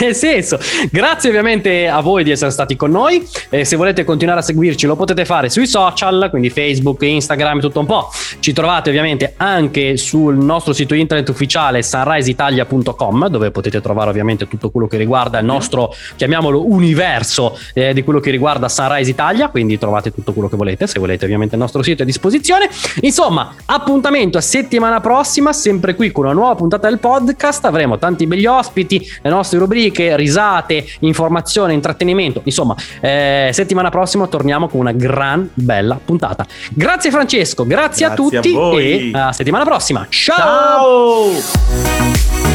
Nel senso, grazie ovviamente a voi di essere stati con noi. Eh, se volete continuare a seguirci, lo potete fare sui social, quindi Facebook, Instagram, tutto un po' Ci trovate ovviamente anche sul nostro sito internet ufficiale sunriseitalia.com dove potete trovare ovviamente tutto quello che riguarda il nostro, chiamiamolo, universo eh, di quello che riguarda Sunrise Italia, quindi trovate tutto quello che volete, se volete ovviamente il nostro sito è a disposizione. Insomma, appuntamento a settimana prossima, sempre qui con una nuova puntata del podcast, avremo tanti begli ospiti, le nostre rubriche, risate, informazione, intrattenimento, insomma, eh, settimana prossima torniamo con una gran bella puntata. Grazie Francesco, grazie Grazie, a tutti a e alla settimana prossima. Ciao! Ciao!